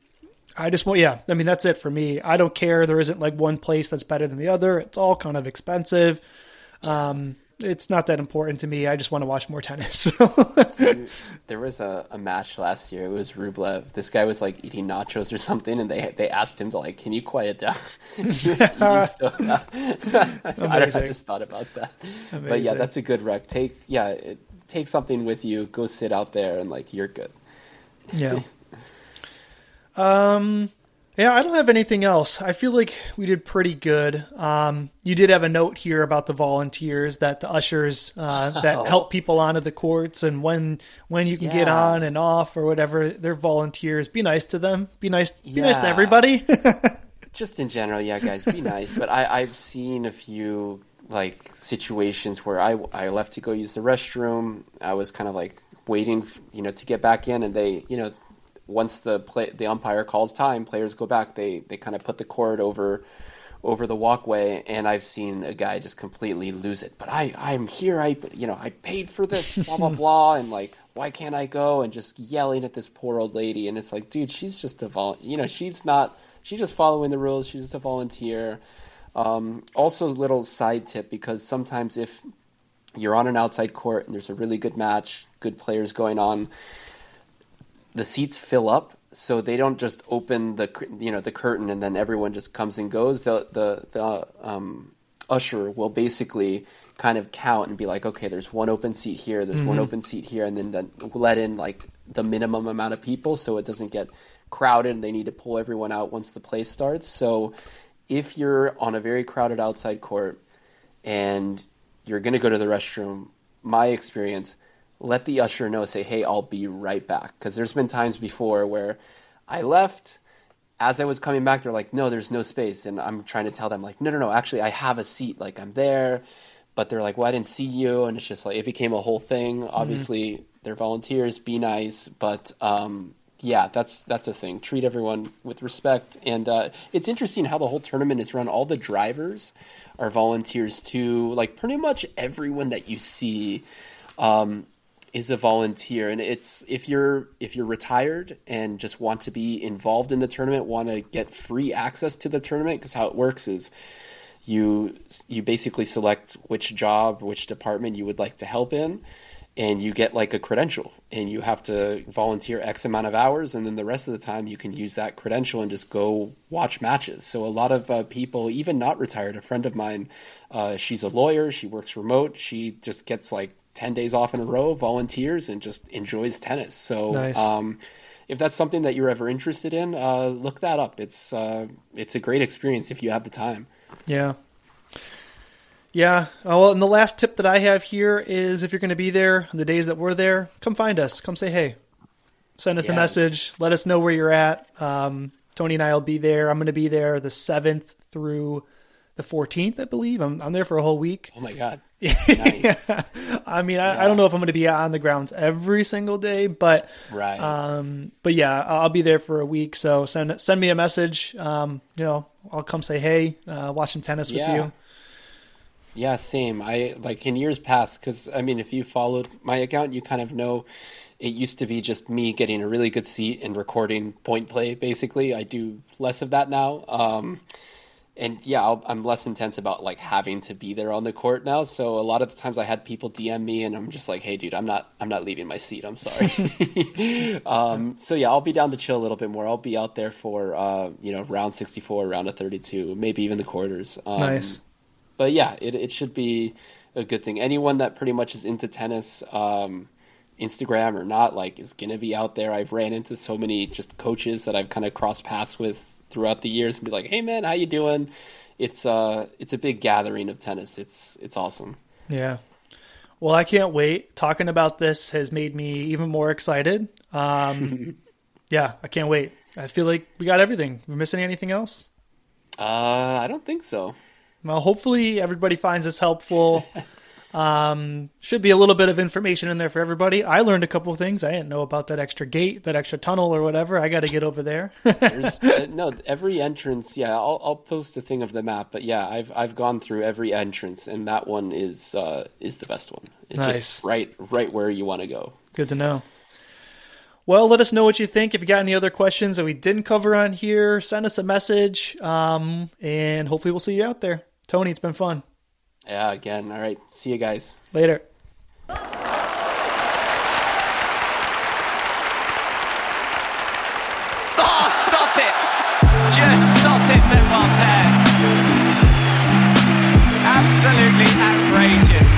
I just want, yeah, I mean, that's it for me. I don't care. There isn't like one place that's better than the other. It's all kind of expensive. Um, it's not that important to me. I just want to watch more tennis. <laughs> there was a, a match last year. It was Rublev. This guy was like eating nachos or something, and they they asked him to like, "Can you quiet down?" <laughs> he eating so loud. <laughs> I, I just thought about that. But yeah, that's a good rec. Take yeah, it, take something with you. Go sit out there, and like you're good. yeah. Um, yeah, I don't have anything else. I feel like we did pretty good. Um, you did have a note here about the volunteers that the ushers uh, <laughs> that help people onto the courts and when when you can get on and off or whatever. They're volunteers. Be nice to them. Be nice. Be nice to everybody. <laughs> just in general, yeah, guys, be nice. But I, I've seen a few like situations where I, I left to go use the restroom. I was kind of like waiting, you know, to get back in, and they, you know, once the play the umpire calls time, players go back. They they kind of put the cord over over the walkway, and I've seen a guy just completely lose it. But I I'm here. I you know I paid for this. Blah blah <laughs> blah, and like. Why can't I go? And just yelling at this poor old lady, and it's like, dude, she's just a vol. You know, she's not she's just following the rules. She's just a volunteer. Um, also, little side tip because sometimes if you're on an outside court and there's a really good match, good players going on, the seats fill up, so they don't just open the you know the curtain and then everyone just comes and goes. The the the um, usher will basically kind of count and be like, okay, there's one open seat here, there's one open seat here, and then then let in like the minimum amount of people so it doesn't get crowded. and They need to pull everyone out once the play starts. So if you're on a very crowded outside court and you're going to go to the restroom, my experience, let the usher know, say, hey, I'll be right back. Because there's been times before where I left. As I was coming back, they're like, no, there's no space. And I'm trying to tell them, like, no, no, no, actually, I have a seat. Like, I'm there. But they're like, well, I didn't see you. And it's just like, it became a whole thing. Obviously, they're volunteers, be nice. But um, yeah, that's that's a thing. Treat everyone with respect. And uh, it's interesting how the whole tournament is run. All the drivers are volunteers too. Like, pretty much everyone that you see um, is a volunteer. And it's if you're if you're retired and just want to be involved in the tournament want to get free access to the tournament because how it works is you you basically select which job which department you would like to help in and you get like a credential. And you have to volunteer x amount of hours and then the rest of the time you can use that credential and just go watch matches. So a lot of uh, people even not retired a friend of mine uh, she's a lawyer she works remote she just gets like 10 days off in a row volunteers and just enjoys tennis so Nice. um, if that's something that you're ever interested in uh, look that up it's uh, it's a great experience if you have the time Yeah. Yeah. Oh, well, and the last tip that I have here is if you're going to be there on the days that we're there, come find us. Come say hey. Send us a message. Let us know where you're at. Um, Tony and I will be there. I'm going to be there the 7th through the 14th, I believe. I'm, I'm there for a whole week. oh my god nice. <laughs> I mean, I, I don't know if I'm going to be on the grounds every single day, but right um, but yeah, I'll be there for a week. So send send me a message. Um, you know, I'll come say hey, uh, watch some tennis with Yeah. you. Yeah, same. I like in years past because I mean, if you followed my account, you kind of know it used to be just me getting a really good seat and recording point play. Basically, I do less of that now. Um, and yeah, I'll, I'm less intense about like having to be there on the court now. So a lot of the times I had people DM me, and I'm just like, "Hey, dude, I'm not, I'm not leaving my seat. I'm sorry." <laughs> um, so yeah, I'll be down to chill a little bit more. I'll be out there for uh, you know round 64, round of 32, maybe even the quarters. Um, Nice. but yeah, it it should be a good thing. Anyone that pretty much is into tennis, um, Instagram or not, like is gonna be out there. I've ran into so many just coaches that I've kind of crossed paths with throughout the years and be like, "Hey man, how you doing?" It's uh it's a big gathering of tennis. It's it's awesome. Yeah. Well, I can't wait. Talking about this has made me even more excited. Um, <laughs> yeah, I can't wait. I feel like we got everything. We're missing anything else? Uh, I don't think so. Well, hopefully everybody finds this helpful. <laughs> Um, should be a little bit of information in there for everybody. I learned a couple of things. I didn't know about that extra gate, that extra tunnel or whatever. I got to get over there. <laughs> There's, uh, no, every entrance. Yeah, I'll I'll post a thing of the map. But yeah, I've I've gone through every entrance, and that one is uh is the best one. It's Nice. just right right where you want to go. Good to know. Well, let us know what you think. If you got any other questions that we didn't cover on here, send us a message. Um, and hopefully we'll see you out there. Tony, it's been fun. Yeah, again. All right. See you guys. Later. Oh, stop it! Just stop it, Benoit Paire. Absolutely outrageous.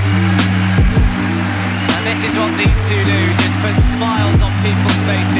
And this is what these two do, just put smiles on people's faces.